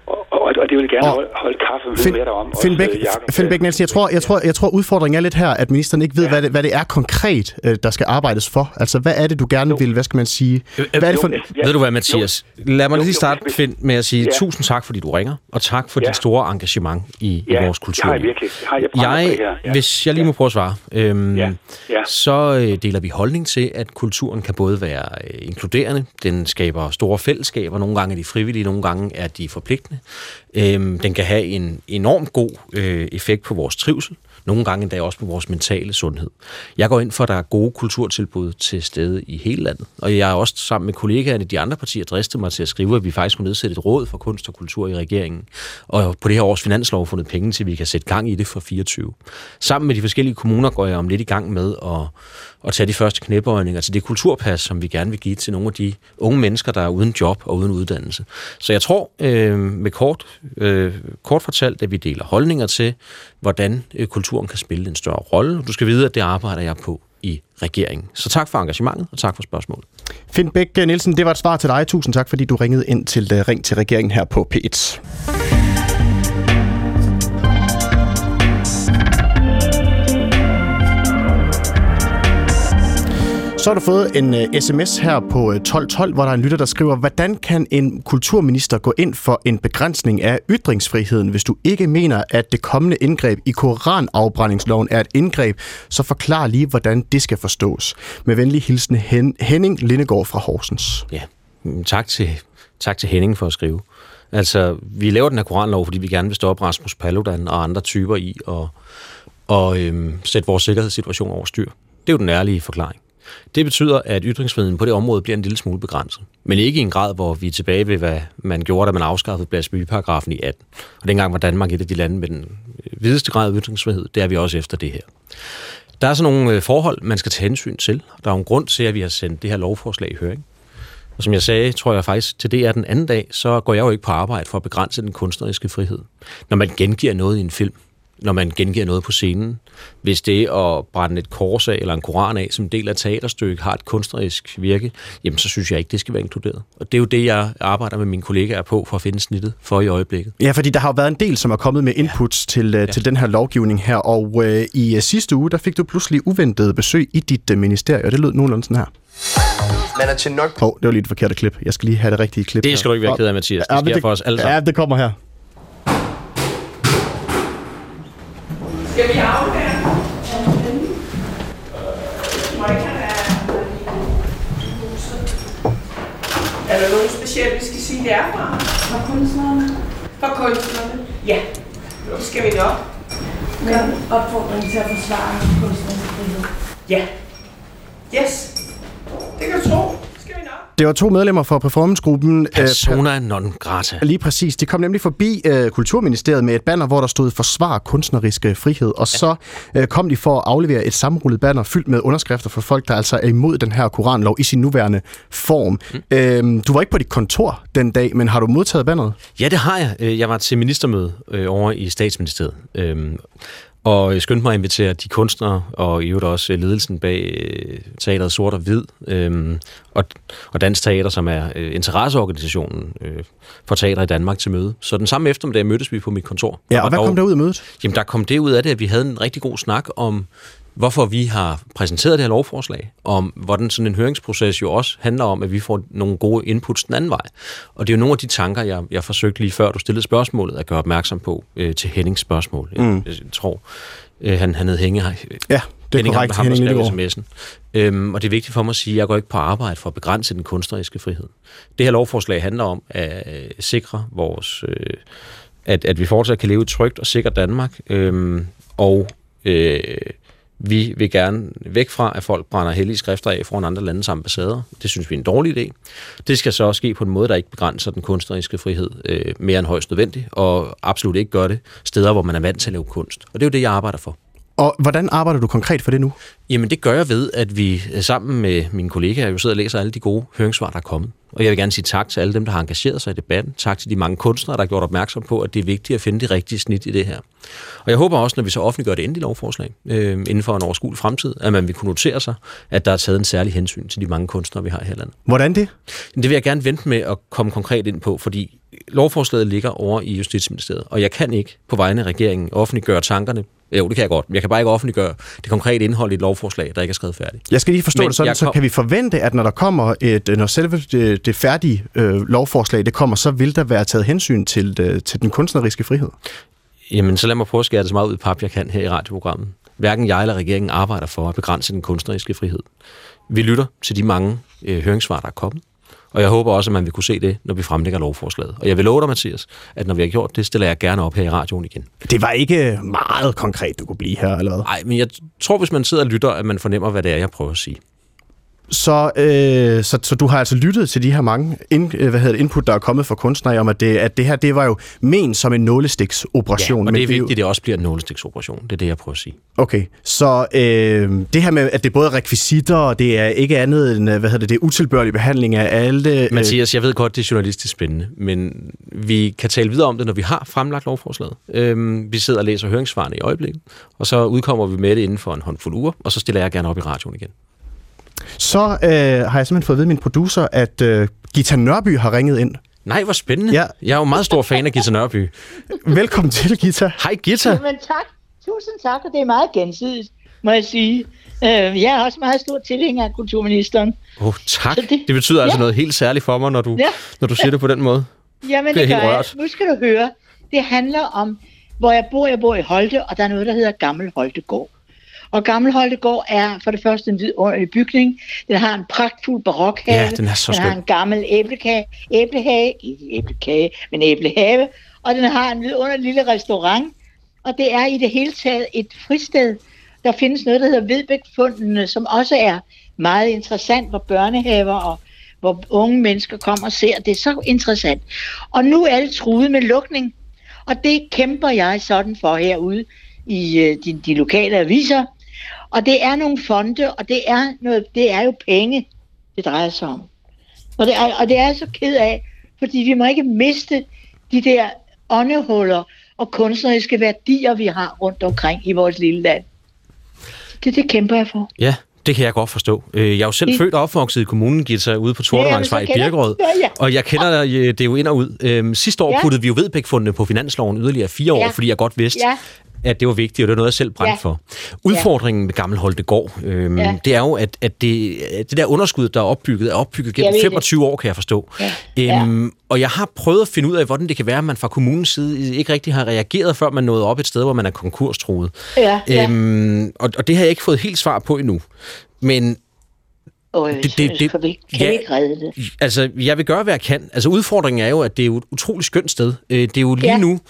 [SPEAKER 9] Og, og, og det vil gerne holde, holde kaffe med, dig om.
[SPEAKER 3] Finn Bæk, Finn Bæk Nielsen, jeg tror, jeg, tror, jeg tror udfordringen er lidt her, at ministeren ikke ved, ja. hvad, det, hvad det er konkret, øh, der skal arbejdes for. Altså, hvad er det, du gerne jo. vil, hvad skal man sige? Hvad er det for...
[SPEAKER 2] ja. Ved du hvad, Mathias? Lad mig lige starte, Finn, med at sige ja. tusind tak, fordi du ringer, og tak for ja. dit store engagement i, ja. i vores kultur.
[SPEAKER 9] Ja, virkelig. Har jeg,
[SPEAKER 2] jeg ja. Hvis jeg lige må prøve at svare, øhm, ja. Ja. så øh, deler vi holdning til, at kulturen kan både være øh, inkluderende, den skaber store fællesskaber, nogle gange er de frivillige, nogle gange er de forpligtende. Øhm, den kan have en enorm god øh, effekt på vores trivsel. nogle gange endda også på vores mentale sundhed. Jeg går ind for, at der er gode kulturtilbud til stede i hele landet, og jeg er også sammen med kollegaerne i de andre partier dristet mig til at skrive, at vi faktisk må nedsætte et råd for kunst og kultur i regeringen, og på det her års finanslov fundet penge til, at vi kan sætte gang i det for 24. Sammen med de forskellige kommuner går jeg om lidt i gang med at, at tage de første knæbøjninger til det kulturpas, som vi gerne vil give til nogle af de unge mennesker, der er uden job og uden uddannelse. Så jeg tror øh, med kort, øh, kort fortalt, at vi deler holdninger til, hvordan øh, kulturen kan spille en større rolle. Du skal vide, at det arbejder jeg på i regeringen. Så tak for engagementet, og tak for spørgsmålet.
[SPEAKER 3] Finn Bæk Nielsen, det var et svar til dig. Tusind tak, fordi du ringede ind til uh, Ring til regeringen her på P1. Så har du fået en øh, uh, sms her på øh, 1212, hvor der er en lytter, der skriver, hvordan kan en kulturminister gå ind for en begrænsning af ytringsfriheden, hvis du ikke mener, at det kommende indgreb i koranafbrændingsloven er et indgreb, så forklar lige, hvordan det skal forstås. Med venlig hilsen Hen- Henning Lindegård fra Horsens.
[SPEAKER 2] Ja, mm, tak til, tak til Henning for at skrive. Altså, vi laver den her koranlov, fordi vi gerne vil stoppe Rasmus Paludan og andre typer i og, og øhm, sætte vores sikkerhedssituation over styr. Det er jo den ærlige forklaring. Det betyder, at ytringsfriheden på det område bliver en lille smule begrænset. Men ikke i en grad, hvor vi er tilbage ved, hvad man gjorde, da man afskaffede blasfemiparagrafen i 18. Og dengang var Danmark et af de lande med den øh, videste grad af ytringsfrihed. Det er vi også efter det her. Der er så nogle øh, forhold, man skal tage hensyn til. Der er en grund til, at vi har sendt det her lovforslag i høring. Og som jeg sagde, tror jeg faktisk, til det er den anden dag, så går jeg jo ikke på arbejde for at begrænse den kunstneriske frihed. Når man gengiver noget i en film, når man gengiver noget på scenen. Hvis det at brænde et kors af eller en koran af som del af teaterstykke har et kunstnerisk virke, jamen så synes jeg ikke, det skal være inkluderet. Og det er jo det, jeg arbejder med mine kollegaer på for at finde snittet for i øjeblikket.
[SPEAKER 3] Ja, fordi der har jo været en del, som er kommet med inputs ja. til, uh, ja. til den her lovgivning her, og uh, i uh, sidste uge, der fik du pludselig uventet besøg i dit uh, ministerie, og det lød nogenlunde sådan her.
[SPEAKER 1] Man er til nok...
[SPEAKER 3] Hov, oh, det var lige et forkert klip. Jeg skal lige have det rigtige klip
[SPEAKER 2] Det skal
[SPEAKER 3] her.
[SPEAKER 2] du ikke være ked af, Mathias. Det
[SPEAKER 3] Ja,
[SPEAKER 2] sker
[SPEAKER 3] det-
[SPEAKER 2] for os alle sammen.
[SPEAKER 3] Ja, det kommer her.
[SPEAKER 10] Skal vi ikke have Er der nogen specielt, vi skal sige, det er fra? Fra kunstnerne. Fra kunstnerne? Ja, det skal vi nok.
[SPEAKER 11] Men opfordring til at forsvare kunstnerisk frihed.
[SPEAKER 10] Ja. Yes. Det kan du tro. Skal vi nok.
[SPEAKER 3] Det var to medlemmer fra performancegruppen. øh,
[SPEAKER 2] Persona non grata.
[SPEAKER 3] Lige præcis. De kom nemlig forbi øh, Kulturministeriet med et banner, hvor der stod Forsvar kunstnerisk øh, frihed. Og så øh, kom de for at aflevere et sammenrullet banner fyldt med underskrifter for folk, der altså er imod den her koranlov i sin nuværende form. Mm. Øhm, du var ikke på dit kontor den dag, men har du modtaget banneret?
[SPEAKER 2] Ja, det har jeg. Øh, Jeg var til ministermøde øh, over i statsministeriet. Øhm, og skyndte mig at invitere de kunstnere, og i øvrigt også øh, ledelsen bag øh, teateret Sort og Hvid, øhm, og, og Dansk Teater, som er øh, interesseorganisationen øh, for teater i Danmark, til møde. Så den samme eftermiddag mødtes vi på mit kontor.
[SPEAKER 3] Ja, og hvad kom der ud af mødet?
[SPEAKER 2] Jamen, der kom det ud af det, at vi havde en rigtig god snak om, hvorfor vi har præsenteret det her lovforslag, om hvordan sådan en høringsproces jo også handler om, at vi får nogle gode inputs den anden vej. Og det er jo nogle af de tanker, jeg, jeg forsøgte lige før du stillede spørgsmålet, at gøre opmærksom på øh, til Hennings spørgsmål.
[SPEAKER 3] Mm.
[SPEAKER 2] Jeg, jeg tror, øh, han, han hed Hænge.
[SPEAKER 3] Ja, det er
[SPEAKER 2] Henning,
[SPEAKER 3] korrekt.
[SPEAKER 2] Ham,
[SPEAKER 3] Henning
[SPEAKER 2] Henning sms'en. Øhm, og det er vigtigt for mig at sige, at jeg går ikke på arbejde for at begrænse den kunstneriske frihed. Det her lovforslag handler om at øh, sikre vores... Øh, at, at vi fortsat kan leve et trygt og sikkert Danmark. Øhm, og øh, vi vil gerne væk fra, at folk brænder hellige skrifter af foran andre landes ambassader. Det synes vi er en dårlig idé. Det skal så også ske på en måde, der ikke begrænser den kunstneriske frihed øh, mere end højst nødvendigt, og absolut ikke gør det steder, hvor man er vant til at lave kunst. Og det er jo det, jeg arbejder for.
[SPEAKER 3] Og hvordan arbejder du konkret for det nu?
[SPEAKER 2] Jamen det gør jeg ved, at vi øh, sammen med mine kollegaer jo sidder og læser alle de gode høringssvar, der er kommet. Og jeg vil gerne sige tak til alle dem, der har engageret sig i debatten. Tak til de mange kunstnere, der har gjort opmærksom på, at det er vigtigt at finde det rigtige snit i det her. Og jeg håber også, når vi så offentliggør det endelige lovforslag øh, inden for en overskuelig fremtid, at man vil kunne notere sig, at der er taget en særlig hensyn til de mange kunstnere, vi har her i landet.
[SPEAKER 3] Hvordan det?
[SPEAKER 2] Det vil jeg gerne vente med at komme konkret ind på, fordi lovforslaget ligger over i Justitsministeriet, og jeg kan ikke på vegne af regeringen offentliggøre tankerne. Jo, det kan jeg godt, men jeg kan bare ikke offentliggøre det konkrete indhold i et lovforslag, der ikke er skrevet færdigt.
[SPEAKER 3] Jeg skal lige forstå
[SPEAKER 2] Men
[SPEAKER 3] det sådan,
[SPEAKER 2] jeg
[SPEAKER 3] så
[SPEAKER 2] kom-
[SPEAKER 3] kan vi forvente, at når der kommer et, når selve det, det færdige øh, lovforslag, det kommer, så vil der være taget hensyn til, øh, til den kunstneriske frihed.
[SPEAKER 2] Jamen, så lad mig prøve at skære det så meget ud i pap, jeg kan her i radioprogrammet. Hverken jeg eller regeringen arbejder for at begrænse den kunstneriske frihed. Vi lytter til de mange øh, høringssvar, der er kommet, Og jeg håber også, at man vil kunne se det, når vi fremlægger lovforslaget. Og jeg vil love dig, Mathias, at når vi har gjort det, stiller jeg gerne op her i radioen igen.
[SPEAKER 3] Det var ikke meget konkret, du kunne blive her, eller hvad?
[SPEAKER 2] Nej, men jeg tror, hvis man sidder og lytter, at man fornemmer, hvad det er, jeg prøver at sige.
[SPEAKER 3] Så, øh, så, så du har altså lyttet til de her mange in, øh, hvad hedder det, input, der er kommet fra kunstnere om, at det, at det her det var jo men som en nålestiksoperation.
[SPEAKER 2] Ja, og det er
[SPEAKER 3] men
[SPEAKER 2] vigtigt, at det også bliver en nålestiksoperation. Det er det, jeg prøver at sige.
[SPEAKER 3] Okay, så øh, det her med, at det både er rekvisitter, og det er ikke andet end, øh, hvad hedder det, det er utilbørlig behandling af alle... Øh,
[SPEAKER 2] Mathias, jeg ved godt, det er journalistisk spændende, men vi kan tale videre om det, når vi har fremlagt lovforslaget. Øhm, vi sidder og læser høringsvarene i øjeblikket, og så udkommer vi med det inden for en håndfuld uger, og så stiller jeg gerne op i radioen igen.
[SPEAKER 3] Så øh, har jeg simpelthen fået at vide af min producer, at øh, Gita Nørby har ringet ind.
[SPEAKER 2] Nej, hvor spændende.
[SPEAKER 3] Ja.
[SPEAKER 2] Jeg er jo meget stor fan af Gita Nørby.
[SPEAKER 3] Velkommen til, Gita.
[SPEAKER 2] Hej, Gita.
[SPEAKER 12] Jamen tak. Tusind tak, og det er meget gensidigt, må jeg sige. Øh, jeg er også meget stor tilhænger af kulturministeren.
[SPEAKER 2] Åh, oh, tak.
[SPEAKER 12] Så
[SPEAKER 2] Det,
[SPEAKER 12] det-
[SPEAKER 2] det betyder altså
[SPEAKER 12] Ja.
[SPEAKER 2] noget helt særligt for mig, når du,
[SPEAKER 12] Ja.
[SPEAKER 2] når du siger det på den måde.
[SPEAKER 12] Jamen,
[SPEAKER 2] Bliver
[SPEAKER 12] det gør
[SPEAKER 2] helt
[SPEAKER 12] jeg.
[SPEAKER 2] rørt.
[SPEAKER 12] Nu skal du høre. Det handler om, hvor jeg bor. Jeg bor i Holte, og der er noget, der hedder Gammel Holtegård. Og Gammel Holtegård er for det første en vidunderlig bygning. Den har en pragtfuld barokhave.
[SPEAKER 2] Ja, den er så
[SPEAKER 12] Den har en gammel æblekage, æblehage, ikke æblekage, men æblehave. Og den har en vidunderlig lille restaurant. Og det er i det hele taget et fristed. Der findes noget, der hedder Vedbækfundene, som også er meget interessant, hvor børnehaver og hvor unge mennesker kommer og ser. Det er så interessant. Og nu er alle truet med lukning. Og det kæmper jeg sådan for herude i øh, de, de lokale aviser. Og det er nogle fonde, og det er, noget, det er jo penge, det drejer sig om. Og det, er, og det er jeg så ked af, fordi vi må ikke miste de der åndehuller og kunstneriske værdier, vi har rundt omkring i vores lille land. Det, det kæmper jeg for.
[SPEAKER 2] Ja, det kan jeg godt forstå. Øh, Jeg er jo selv
[SPEAKER 12] Det-
[SPEAKER 2] født og opvokset i kommunen, Gita, ude på Tordevangsvej
[SPEAKER 12] Ja,
[SPEAKER 2] i Birkerød.
[SPEAKER 12] Ja, ja.
[SPEAKER 2] Og jeg kender øh, det jo ind og ud. Øhm, Sidste år
[SPEAKER 12] Ja.
[SPEAKER 2] puttede vi jo Vedbæk-fundene på finansloven yderligere fire år,
[SPEAKER 12] Ja.
[SPEAKER 2] fordi jeg godt vidste,
[SPEAKER 12] Ja.
[SPEAKER 2] At det var vigtigt, og det var noget, jeg selv brændte
[SPEAKER 12] Ja.
[SPEAKER 2] for. Udfordringen med Gammel Holtegård, øhm,
[SPEAKER 12] Ja.
[SPEAKER 2] det er jo, at, at det, det der underskud, der er opbygget, er opbygget gennem
[SPEAKER 12] Jeg ved det.
[SPEAKER 2] 25 år, kan jeg forstå.
[SPEAKER 12] Ja.
[SPEAKER 2] Øhm, og jeg har prøvet at finde ud af, hvordan det kan være, at man fra kommunens side ikke rigtig har reageret, før man nåede op et sted, hvor man er konkurstruet.
[SPEAKER 12] Ja, ja.
[SPEAKER 2] Øhm, og, og det har jeg ikke fået helt svar på endnu. Men
[SPEAKER 12] Og
[SPEAKER 2] det- det- det-
[SPEAKER 12] kan, vi,
[SPEAKER 2] ja.
[SPEAKER 12] ikke redde det?
[SPEAKER 2] altså, jeg vil gøre, hvad jeg kan. Altså, udfordringen er jo, at det er jo et utroligt skønt sted. Øh, Det er jo lige
[SPEAKER 12] Ja.
[SPEAKER 2] nu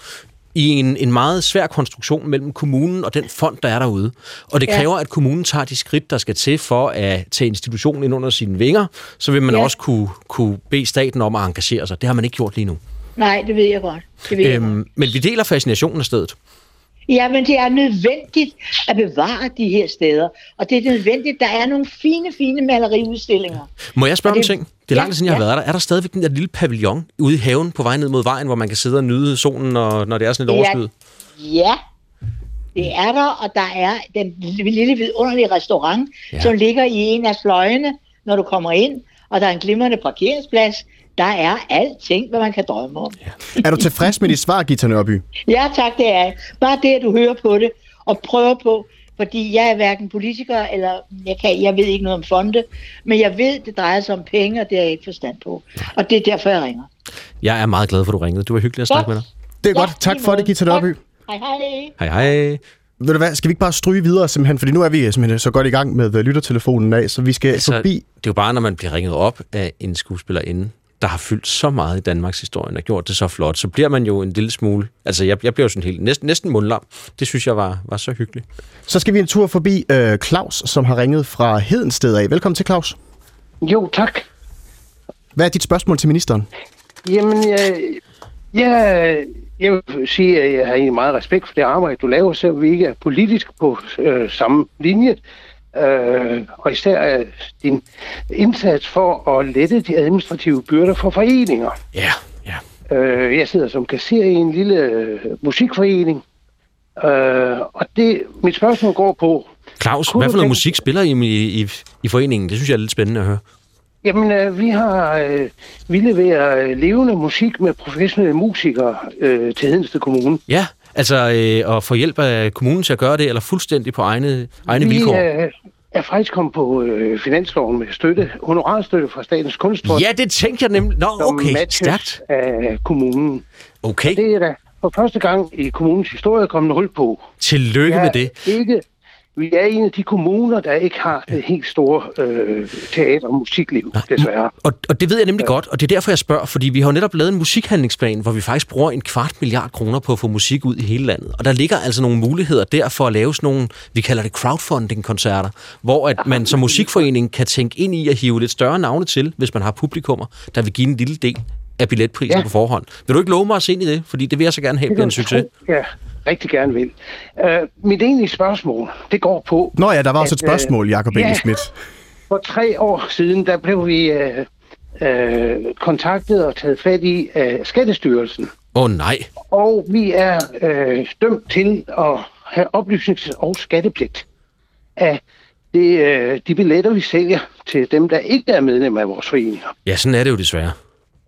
[SPEAKER 2] i en, en meget svær konstruktion mellem kommunen og den fond, der er derude. Og det
[SPEAKER 12] Ja.
[SPEAKER 2] kræver, at kommunen tager de skridt, der skal til for at tage institutionen ind under sine vinger. Så vil man
[SPEAKER 12] Ja.
[SPEAKER 2] også kunne, kunne bede staten om at engagere sig. Det har man ikke gjort lige nu.
[SPEAKER 12] Nej, det ved jeg godt. Det ved jeg godt.
[SPEAKER 2] Øhm, men vi deler fascinationen af stedet.
[SPEAKER 12] Ja, men det er nødvendigt at bevare de her steder. Og det er nødvendigt. Der er nogle fine, fine maleriudstillinger.
[SPEAKER 2] Må jeg spørge
[SPEAKER 12] Og
[SPEAKER 2] om
[SPEAKER 12] det-
[SPEAKER 2] ting? Det er
[SPEAKER 12] Ja,
[SPEAKER 2] lang tid siden, jeg har
[SPEAKER 12] ja.
[SPEAKER 2] været der. Er der stadigvæk den der lille pavillon ude i haven på vej ned mod vejen, hvor man kan sidde og nyde solen, når, når det er sådan et overskud?
[SPEAKER 12] Ja, det er der, og der er den lille, vidunderlige restaurant,
[SPEAKER 2] Ja.
[SPEAKER 12] ja. som ligger i en af fløjene, når du kommer ind, og der er en glimrende parkeringsplads. Der er alting, hvad man kan drømme om. Ja,
[SPEAKER 3] Er du tilfreds med dit svar, Gita Nørby?
[SPEAKER 12] ja tak, det er jeg. Bare det, at du hører på det og prøver på, fordi jeg er hverken politiker, eller jeg, kan, jeg ved ikke noget om fonde, men jeg ved, det drejer sig om penge, og det har jeg ikke forstand på. Og det er derfor, jeg ringer.
[SPEAKER 2] Jeg er meget glad for, at du ringede. Du var hyggelig at snakke
[SPEAKER 12] Godt.
[SPEAKER 2] med dig.
[SPEAKER 3] Det er
[SPEAKER 12] Ja,
[SPEAKER 3] godt. Tak for det. Gita Nørby.
[SPEAKER 12] Hej, hej.
[SPEAKER 2] Hej hej.
[SPEAKER 3] Ved du hvad, skal vi ikke bare stryge videre simpelthen, fordi nu er vi simpelthen så godt i gang med øh, lyttertelefonen af, så vi skal
[SPEAKER 2] Altså,
[SPEAKER 3] forbi...
[SPEAKER 2] det er jo bare, når man bliver ringet op af en skuespillerinde, der har fyldt så meget i Danmarks historie og gjort det så flot, så bliver man jo en lille smule... Altså, jeg, jeg bliver jo sådan helt næsten, næsten mundlam. Det synes jeg var, var så hyggeligt.
[SPEAKER 3] Så skal vi en tur forbi øh, Claus, som har ringet fra Hedensted af. Velkommen til, Claus.
[SPEAKER 13] Jo, tak.
[SPEAKER 3] Hvad er dit spørgsmål til ministeren?
[SPEAKER 13] Jamen, jeg, jeg, jeg vil sige, at jeg har egentlig meget respekt for det arbejde, du laver, så vi ikke er politisk på øh, samme linje. Øh, og især øh, din indsats for at lette de administrative byrder for foreninger.
[SPEAKER 2] Ja, ja.
[SPEAKER 13] Øh, jeg sidder som kasser i en lille øh, musikforening. Øh, og det, mit spørgsmål går på,
[SPEAKER 2] Claus, hvad for noget musik spiller I i, i, i foreningen? Det synes jeg er lidt spændende at høre.
[SPEAKER 13] Jamen, øh, vi har øh, vi leverer øh, levende musik med professionelle musikere øh, til Hedensted Kommune.
[SPEAKER 2] Ja, altså øh, at få hjælp af kommunen til at gøre det, eller fuldstændig på egne, egne
[SPEAKER 13] vi
[SPEAKER 2] vilkår.
[SPEAKER 13] Øh, er faktisk kommet på øh, finansloven med støtte, honorarstøtte fra Statens Kunstfond.
[SPEAKER 2] Ja, det tænkte jeg nemlig. Nå, okay, stærkt.
[SPEAKER 13] af kommunen.
[SPEAKER 2] Okay.
[SPEAKER 13] Og det er da for første gang i kommunens historie kommet hul på.
[SPEAKER 2] Tillykke
[SPEAKER 13] jeg
[SPEAKER 2] med det.
[SPEAKER 13] Ikke, vi er en af de kommuner, der ikke har det helt store øh, teater- og musikliv, desværre.
[SPEAKER 2] Og, og det ved jeg nemlig ja. godt, og det er derfor, jeg spørger, fordi vi har jo netop lavet en musikhandlingsplan, hvor vi faktisk bruger en kvart milliard kroner på at få musik ud i hele landet. Og der ligger altså nogle muligheder der for at lave sådan nogle, vi kalder det crowdfunding-koncerter, hvor at man som musikforening kan tænke ind i at hive lidt større navne til, hvis man har publikummer, der vil give en lille del af billetprisen ja. på forhånd. Vil du ikke love mig at se ind i det? Fordi det vil jeg så gerne have bliver en succes.
[SPEAKER 13] Ja, rigtig gerne vil. Uh, mit egentlige spørgsmål, det går på...
[SPEAKER 3] Nå ja, der var også et
[SPEAKER 13] at, øh,
[SPEAKER 3] spørgsmål, Jacob
[SPEAKER 13] ja,
[SPEAKER 3] Engel Schmidt.
[SPEAKER 13] For tre år siden, der blev vi uh, uh, kontaktet og taget fat i af Skattestyrelsen.
[SPEAKER 2] Åh oh, nej.
[SPEAKER 13] Og vi er uh, dømt til at have oplysnings- og skattepligt af det, uh, de billetter, vi sælger til dem, der ikke er medlem af vores foreninger.
[SPEAKER 2] Ja, sådan er det jo desværre.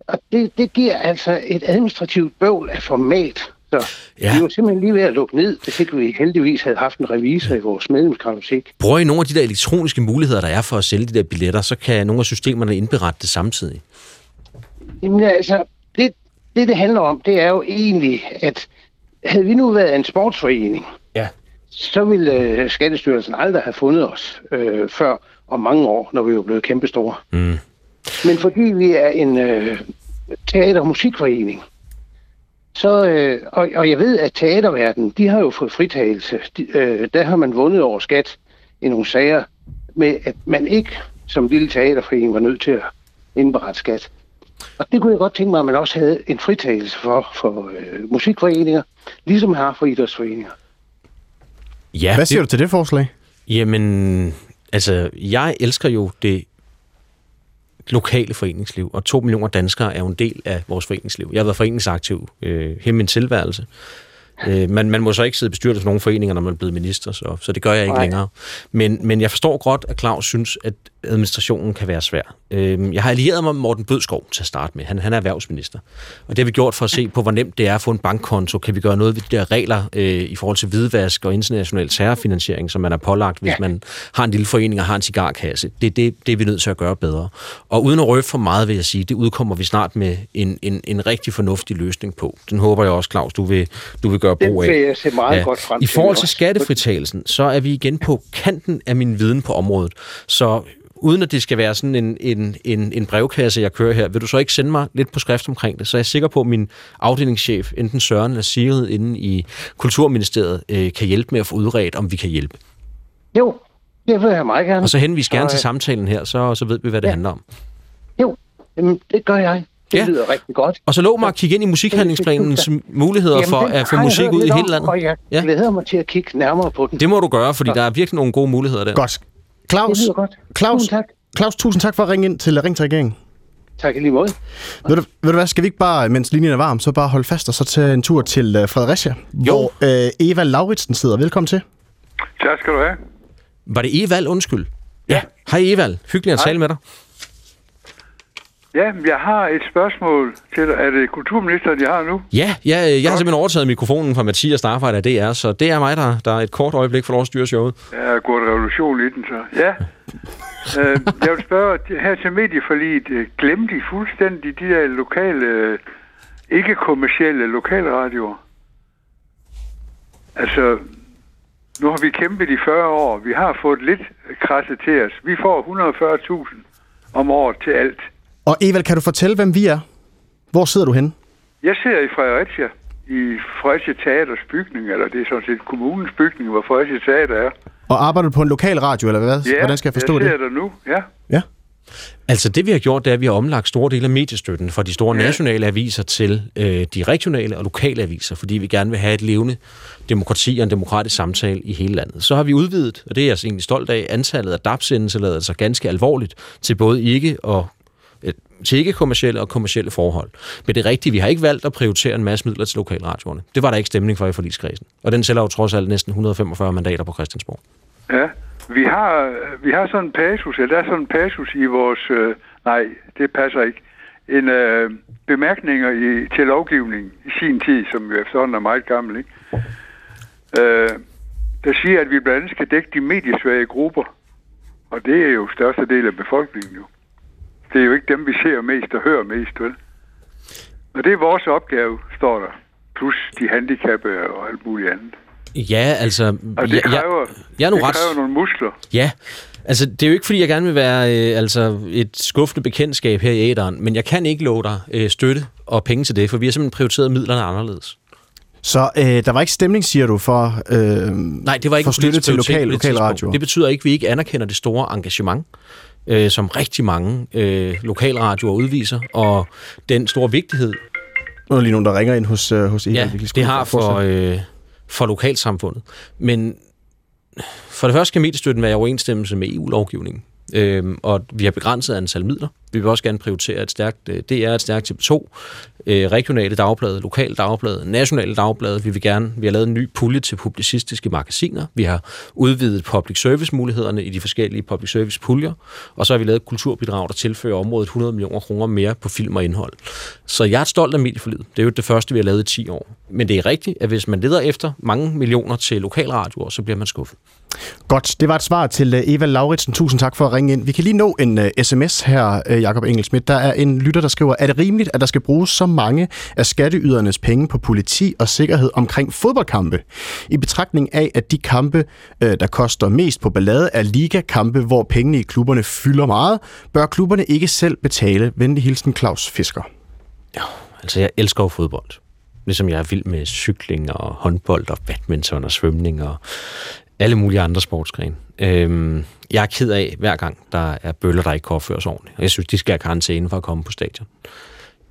[SPEAKER 13] Og det, det giver altså et administrativt bøvl af format. Så ja. vi var simpelthen lige ved at lukke ned, hvis ikke vi heldigvis havde haft en revisor i vores medlemskartotek.
[SPEAKER 2] Bruger I nogle af de der elektroniske muligheder, der er for at sælge de der billetter, så kan nogle af systemerne indberette det samtidig?
[SPEAKER 13] Jamen altså, det, det det handler om, det er jo egentlig, at havde vi nu været en sportsforening,
[SPEAKER 2] ja.
[SPEAKER 13] så ville øh, Skattestyrelsen aldrig have fundet os øh, før om mange år, når vi var blevet kæmpestore.
[SPEAKER 2] Mm.
[SPEAKER 13] Men fordi vi er en øh, teater- og musikforening, så, øh, og, og jeg ved, at teaterverdenen, de har jo fået fritagelse. De, øh, der har man vundet over skat i nogle sager, med at man ikke som lille teaterforening var nødt til at indberette skat. Og det kunne jeg godt tænke mig, at man også havde en fritagelse for, for øh, musikforeninger, ligesom man har for idrætsforeninger.
[SPEAKER 2] Ja,
[SPEAKER 3] Hvad siger det... du til det forslag?
[SPEAKER 2] Jamen, altså, jeg elsker jo det lokale foreningsliv, og to millioner danskere er jo en del af vores foreningsliv. Jeg har været foreningsaktiv øh, hele min tilværelse. Øh, man, man må så ikke sidde i bestyrelsen for nogle foreninger, når man er blevet minister, så, så det gør jeg ikke Nej. længere. Men, men jeg forstår godt, at Claus synes, at administrationen kan være svær. Øh, jeg har allieret mig med Morten Bødskov til at starte med. Han, han er erhvervsminister. Og det har vi gjort for at se på, hvor nemt det er at få en bankkonto. Kan vi gøre noget ved de der regler øh, i forhold til hvidvask og international terrorfinansiering, som man er pålagt, hvis man har en lille forening og har en cigarkasse. Det, det, det er vi nødt til at gøre bedre. Og uden at røbe for meget, vil jeg sige, det udkommer vi snart med en, en, en rigtig fornuftig løsning på. Den håber jeg også, Claus, du vil, du vil gøre brug af.
[SPEAKER 13] Det vil jeg se meget ja. godt frem
[SPEAKER 2] I forhold til skattefritagelsen, så er vi igen på kanten af min viden på området. Så uden at det skal være sådan en, en, en, en brevkasse, jeg kører her, vil du så ikke sende mig lidt på skrift omkring det? Så jeg er sikker på, at min afdelingschef, enten Søren eller Sigrid inde i Kulturministeriet, øh, kan hjælpe med at få udredt, om vi kan hjælpe.
[SPEAKER 13] Jo, det vil jeg meget gerne.
[SPEAKER 2] Og så henvis gerne til samtalen her, så, så ved vi, hvad det ja. handler om.
[SPEAKER 13] Jo, Jamen, det gør jeg. Det ja. lyder rigtig godt.
[SPEAKER 2] Og så lov mig at kigge ind i musikhandlingsplanens muligheder Jamen, for at få musik ud i hele landet.
[SPEAKER 13] Og jeg ja. glæder mig til at kigge nærmere på den.
[SPEAKER 2] Det må du gøre, fordi der er virkelig nogle gode muligheder der.
[SPEAKER 3] Godt. Claus,
[SPEAKER 13] det godt.
[SPEAKER 3] Claus,
[SPEAKER 13] tusind tak.
[SPEAKER 3] Claus, tusind tak for at ringe ind til Ring til Regeringen.
[SPEAKER 13] Tak i lige måde.
[SPEAKER 3] Ved du, ved du hvad, skal vi ikke bare, mens linjen er varm, så bare holde fast og så tage en tur til uh, Fredericia, jo. hvor uh, Eva Lauritsen sidder. Velkommen til.
[SPEAKER 14] Tak skal du have.
[SPEAKER 2] Var det Evald, undskyld? Ja. Hej Evald, hyggeligt at
[SPEAKER 14] Hej.
[SPEAKER 2] tale med dig.
[SPEAKER 14] Ja, jeg har et spørgsmål til dig. Er det kulturministeren, jeg har nu?
[SPEAKER 2] Ja, ja jeg har simpelthen overtaget mikrofonen fra Mathias Starfejl af DR, så det er mig, der, der er et kort øjeblik for lov at styre showet.
[SPEAKER 14] Jeg har gået revolution i den, så. Ja. øh, jeg vil spørge, her til medieforliget, øh, glemte I fuldstændig de der lokale, øh, ikke-kommercielle lokalradioer? Altså, nu har vi kæmpet i 40 år. Vi har fået lidt krasse til os. Vi får 140.000 om året til alt.
[SPEAKER 3] Og Evald, kan du fortælle, hvem vi er? Hvor sidder du henne?
[SPEAKER 14] Jeg sidder i Fredericia, i Fredericia Teaters bygning, eller det er sådan set kommunens bygning, hvor Fredericia Teater er.
[SPEAKER 3] Og arbejder du på en lokal radio, eller hvad?
[SPEAKER 14] Ja,
[SPEAKER 3] Hvordan skal jeg forstå
[SPEAKER 14] jeg
[SPEAKER 3] det?
[SPEAKER 14] sidder der nu, ja.
[SPEAKER 3] Ja.
[SPEAKER 2] Altså det vi har gjort, det er, at vi har omlagt store dele af mediestøtten fra de store ja. nationale aviser til øh, de regionale og lokale aviser, fordi vi gerne vil have et levende demokrati og en demokratisk samtale i hele landet. Så har vi udvidet, og det er jeg egentlig stolt af, antallet af DAP-sendelseladelser ganske alvorligt til både ikke og til ikke kommercielle og kommercielle forhold. Men det er rigtigt, vi har ikke valgt at prioritere en masse midler til lokalradioerne. Det var der ikke stemning for i forligskredsen. Og den sælger jo trods alt næsten 145 mandater på Christiansborg.
[SPEAKER 14] Ja, vi har, vi har sådan en passus, eller der er sådan en passus i vores, øh, nej, det passer ikke, en øh, bemærkninger i, til lovgivning i sin tid, som jo efterhånden er meget gammel, ikke? Øh, der siger, at vi blandt andet skal dække de mediesvage grupper, og det er jo største del af befolkningen jo. Det er jo ikke dem, vi ser mest og hører mest, vel? Og det er vores opgave, står der. Plus de handicappede og alt muligt andet.
[SPEAKER 2] Ja, altså...
[SPEAKER 14] Og det
[SPEAKER 2] jeg,
[SPEAKER 14] kræver,
[SPEAKER 2] jeg, jeg er nu
[SPEAKER 14] det
[SPEAKER 2] ret...
[SPEAKER 14] kræver nogle muskler.
[SPEAKER 2] Ja, altså det er jo ikke, fordi jeg gerne vil være øh, altså, et skuffende bekendtskab her i æderen, men jeg kan ikke love dig øh, støtte og penge til det, for vi har simpelthen prioriteret midlerne anderledes.
[SPEAKER 3] Så øh, der var ikke stemning, siger du, for, øh,
[SPEAKER 2] Nej, det var ikke
[SPEAKER 3] for støtte til lokal, lokal radio?
[SPEAKER 2] Det betyder ikke, at vi ikke anerkender det store engagement, øh, som rigtig mange øh, lokalradioer udviser, og den store vigtighed,
[SPEAKER 3] Nu er der lige nogen, der ringer ind hos, øh, hos Eva.
[SPEAKER 2] ja,
[SPEAKER 3] kan
[SPEAKER 2] det har for, øh, for lokalsamfundet. Men for det første skal mediestøtten være i overensstemmelse med EU-lovgivningen. Øhm, og vi har begrænset antal midler. Vi vil også gerne prioritere et stærkt øh, DR, et stærkt TV2, øh, regionale dagblade, lokale dagblade, nationale dagblade. Vi vil gerne, vi har lavet en ny pulje til publicistiske magasiner. Vi har udvidet public service mulighederne i de forskellige public service puljer. Og så har vi lavet et kulturbidrag, der tilfører området 100 millioner kroner mere på film og indhold. Så jeg er stolt af medieforlidet. Det er jo det første, vi har lavet i 10 år. Men det er rigtigt, at hvis man leder efter mange millioner til lokalradioer, så bliver man skuffet.
[SPEAKER 3] Godt, det var et svar til øh, Eva Lauritsen. Tusind tak for at ringe ind. Vi kan lige nå en øh, uh, sms her, Jakob Engelsmidt. Der er en lytter, der skriver, er det rimeligt, at der skal bruges så mange af skatteydernes penge på politi og sikkerhed omkring fodboldkampe? I betragtning af, at de kampe, øh, der koster mest på ballade, er ligakampe, hvor pengene i klubberne fylder meget, bør klubberne ikke selv betale. Venlig hilsen Claus Fisker.
[SPEAKER 2] Ja, Altså, jeg elsker jo fodbold. Ligesom jeg er vild med cykling og håndbold og badminton og svømning og alle mulige andre sportsgrene. Øhm, jeg er ked af hver gang, der er bøller, der ikke kan opføres ordentligt. Og jeg synes, de skal have karantæne for at komme på stadion.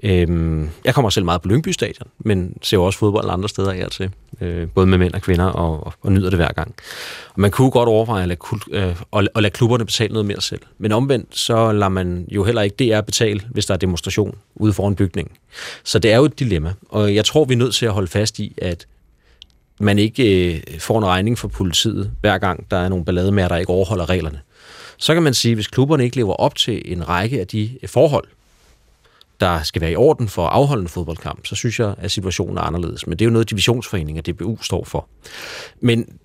[SPEAKER 2] Øhm, jeg kommer selv meget på Lyngby Stadion, men ser jo også fodbold andre steder her til. Øh, både med mænd og kvinder, og, og, og nyder det hver gang. Og man kunne godt overveje at lade, kul- øh, at, at lade klubberne betale noget mere selv. Men omvendt, så lader man jo heller ikke DR betale, hvis der er demonstration ude foran bygningen. Så det er jo et dilemma. Og jeg tror, vi er nødt til at holde fast i, at man ikke øh, får en regning fra politiet, hver gang der er nogle ballade med, der ikke overholder reglerne. Så kan man sige, at hvis klubberne ikke lever op til en række af de øh, forhold, der skal være i orden for at afholde en fodboldkamp, så synes jeg, at situationen er anderledes. Men det er jo noget, divisionsforeningen og DBU står for. Men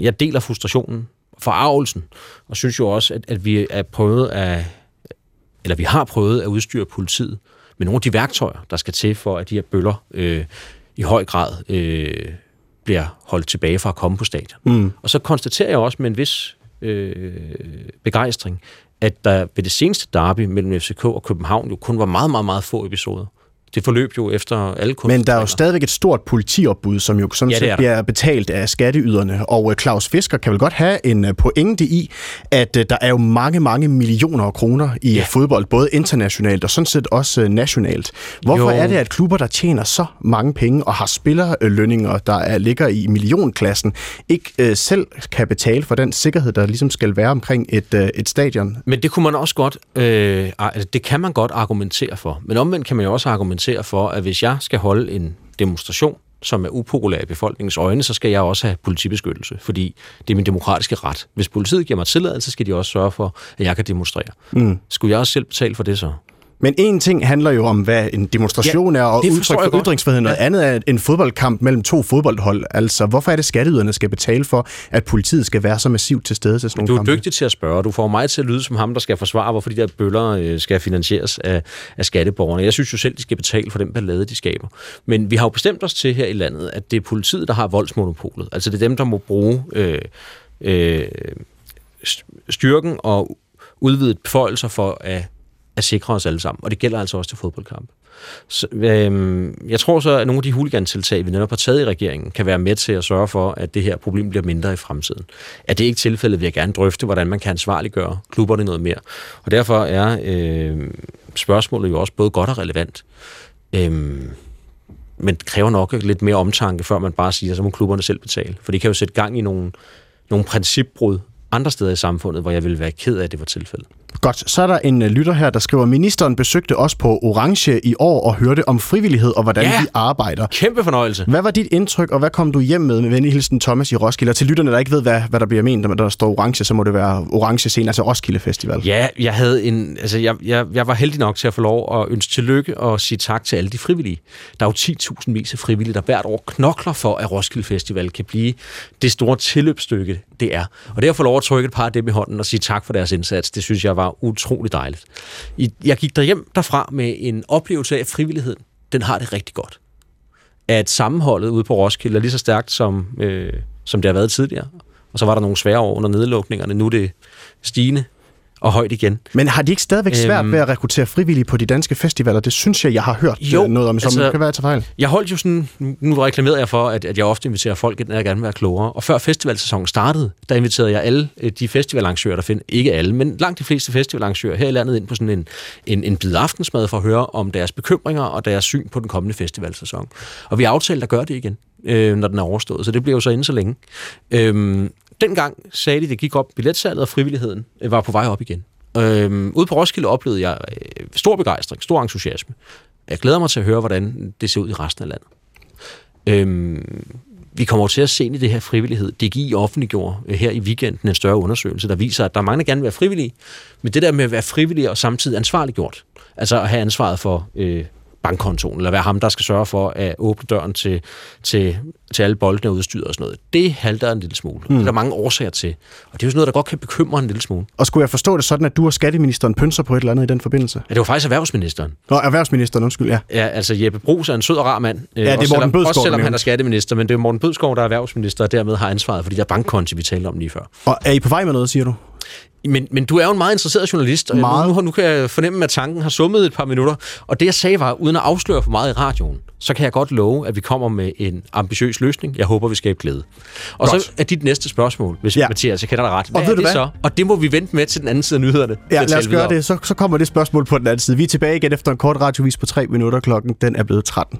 [SPEAKER 2] jeg deler frustrationen, forarvelsen, og synes jo også, at, at vi er prøvet at, eller vi har prøvet at udstyre politiet med nogle af de værktøjer, der skal til for, at de her bøller øh, i høj grad øh, bliver holdt tilbage fra at komme på stadion.
[SPEAKER 3] Mm.
[SPEAKER 2] Og så konstaterer jeg også med en vis øh, begejstring, at der ved det seneste derby mellem FCK og København jo kun var meget, meget, meget få episoder. Det forløb jo efter alle
[SPEAKER 3] Men der er jo stadigvæk et stort politiopbud, som jo sådan
[SPEAKER 2] Ja,
[SPEAKER 3] set bliver betalt af skatteyderne. Og øh, Claus Fisker kan vel godt have en øh, pointe i, at øh, der er jo mange, mange millioner af kroner i ja. fodbold, både internationalt og sådan set også nationalt. Hvorfor
[SPEAKER 2] Jo.
[SPEAKER 3] er det, at klubber, der tjener så mange penge og har spillerlønninger, der er, ligger i millionklassen, ikke øh, selv kan betale for den sikkerhed, der ligesom skal være omkring et, øh, et stadion?
[SPEAKER 2] Men det kunne man også godt, øh, ar- det kan man godt argumentere for. Men omvendt kan man jo også argumentere for, at hvis jeg skal holde en demonstration, som er upopulær i befolkningens øjne, så skal jeg også have politibeskyttelse, fordi det er min demokratiske ret. Hvis politiet giver mig tilladelse, skal de også sørge for, at jeg kan demonstrere.
[SPEAKER 3] Mm.
[SPEAKER 2] Skulle jeg også selv betale for det så?
[SPEAKER 3] Men en ting handler jo om, hvad en demonstration
[SPEAKER 2] Ja,
[SPEAKER 3] er, og udtryk for
[SPEAKER 2] godt.
[SPEAKER 3] ytringsfrihed. Noget
[SPEAKER 2] Ja.
[SPEAKER 3] andet er en fodboldkamp mellem to fodboldhold. Altså, hvorfor er det, skatteyderne skal betale for, at politiet skal være så massivt til stede til sådan
[SPEAKER 2] Du
[SPEAKER 3] nogle
[SPEAKER 2] er
[SPEAKER 3] kampe?
[SPEAKER 2] dygtig til at spørge. Du får mig til at lyde som ham, der skal forsvare, hvorfor de der bøller øh, skal finansieres af, af skatteborgerne. Jeg synes jo selv, de skal betale for den ballade, de skaber. Men vi har jo bestemt os til her i landet, at det er politiet, der har voldsmonopolet. Altså det er dem, der må bruge øh, øh, st- styrken og udvidet beføjelser for at, at sikre os alle sammen. Og det gælder altså også til fodboldkamp. Så, øhm, jeg tror så, at nogle af de huligantiltag, vi netop har taget i regeringen, kan være med til at sørge for, at det her problem bliver mindre i fremtiden. Er det ikke tilfældet, vil jeg gerne drøfte, hvordan man kan ansvarliggøre klubberne noget mere. Og derfor er øh, spørgsmålet jo også både godt og relevant. Øhm, men det kræver nok lidt mere omtanke, før man bare siger, så må klubberne selv betale. For det kan jo sætte gang i nogle, nogle principbrud andre steder i samfundet, hvor jeg ville være ked af, at det var tilfældet.
[SPEAKER 3] Godt, så er der en øh, lytter her, der skriver, ministeren besøgte os på Orange i år og hørte om frivillighed og hvordan
[SPEAKER 2] Ja.
[SPEAKER 3] vi arbejder.
[SPEAKER 2] Kæmpe fornøjelse.
[SPEAKER 3] Hvad var dit indtryk, og hvad kom du hjem med med venlig hilsen Thomas i Roskilde? Og til lytterne, der ikke ved, hvad, hvad der bliver ment, når der står Orange, så må det være Orange scene, altså Roskilde Festival.
[SPEAKER 2] Ja, jeg havde en, altså jeg, jeg, jeg var heldig nok til at få lov at ønske tillykke og sige tak til alle de frivillige. Der er jo 10.000 vis af frivillige, der hvert år knokler for, at Roskilde Festival kan blive det store tilløbsstykke, det er. Og det at få lov at trykke et par af dem i hånden og sige tak for deres indsats, det synes jeg var utrolig dejligt. Jeg gik derhjem derfra med en oplevelse af, at frivilligheden, den har det rigtig godt. at sammenholdet ude på Roskilde er lige så stærkt, som, øh, som det har været tidligere. Og så var der nogle svære år under nedlukningerne. Nu er det stigende og højt igen.
[SPEAKER 3] Men har de ikke stadigvæk svært
[SPEAKER 2] Øhm.
[SPEAKER 3] ved at rekruttere frivillige på de danske festivaler? Det synes jeg, jeg har hørt
[SPEAKER 2] Jo,
[SPEAKER 3] øh, noget om, som
[SPEAKER 2] altså-
[SPEAKER 3] kan være til fejl.
[SPEAKER 2] Jeg holdt jo sådan, nu reklamerede jeg for, at, at jeg ofte inviterer folk ind, når jeg gerne vil være klogere. Og før festivalsæsonen startede, der inviterede jeg alle øh, de festivalarrangører, der finder, ikke alle, men langt de fleste festivalarrangører her i landet ind på sådan en, en, en bid aftensmad for at høre om deres bekymringer og deres syn på den kommende festivalsæson. Og vi har aftalt at gøre det igen, øh, når den er overstået, så det bliver jo så inden så længe. Øhm, dengang sagde de, at det gik op, billetsalget og frivilligheden øh, var på vej op igen. Øhm, ude på Roskilde oplevede jeg øh, stor begejstring, stor entusiasme. Jeg glæder mig til at høre, hvordan det ser ud i resten af landet. Øhm, vi kommer til at se ind i det her frivillighed. DGI offentliggjorde øh, her i weekenden en større undersøgelse, der viser, at der er mange, der gerne vil være frivillige, men det der med at være frivillig og samtidig ansvarliggjort, altså at have ansvaret for øh, bankkontoen, eller være ham, der skal sørge for at åbne døren til, til, til alle boldene og udstyret og sådan noget, det halter en lille smule. Mm. Det er der mange årsager til. Og det er jo sådan noget, der godt kan bekymre en lille smule.
[SPEAKER 3] Og skulle jeg forstå det sådan, at du og skatteministeren pynser på et eller andet i den forbindelse?
[SPEAKER 2] Ja, det var faktisk erhvervsministeren.
[SPEAKER 3] Nå, erhvervsministeren, undskyld, ja.
[SPEAKER 2] Ja, altså Jeppe Brugs er en sød og rar mand. Øh,
[SPEAKER 3] det er Morten
[SPEAKER 2] selvom,
[SPEAKER 3] Bødskov,
[SPEAKER 2] Også selvom han er skatteminister, men det er Morten Bødskov, der er erhvervsminister, og dermed har ansvaret for de der bankkonti, vi talte om lige før.
[SPEAKER 3] Og er I på vej med noget, siger du?
[SPEAKER 2] Men, men du er jo en meget interesseret journalist, og
[SPEAKER 3] Meget.
[SPEAKER 2] Nu, nu, nu kan jeg fornemme, at tanken har summet et par minutter. Og det, jeg sagde var, uden at afsløre for meget i radioen, så kan jeg godt love, at vi kommer med en ambitiøs løsning. Jeg håber, vi skaber glæde. Og
[SPEAKER 3] Godt.
[SPEAKER 2] så er dit næste spørgsmål, hvis
[SPEAKER 3] Ja.
[SPEAKER 2] Mathias, jeg kender dig ret. Hvad
[SPEAKER 3] Og
[SPEAKER 2] er
[SPEAKER 3] ved du
[SPEAKER 2] det
[SPEAKER 3] hvad?
[SPEAKER 2] så? Og det må vi vente med til den anden side af nyhederne.
[SPEAKER 3] Ja, lad os gøre det. Så, så kommer det spørgsmål på den anden side. Vi er tilbage igen efter en kort radiovis på 3 minutter. Klokken den er blevet 13.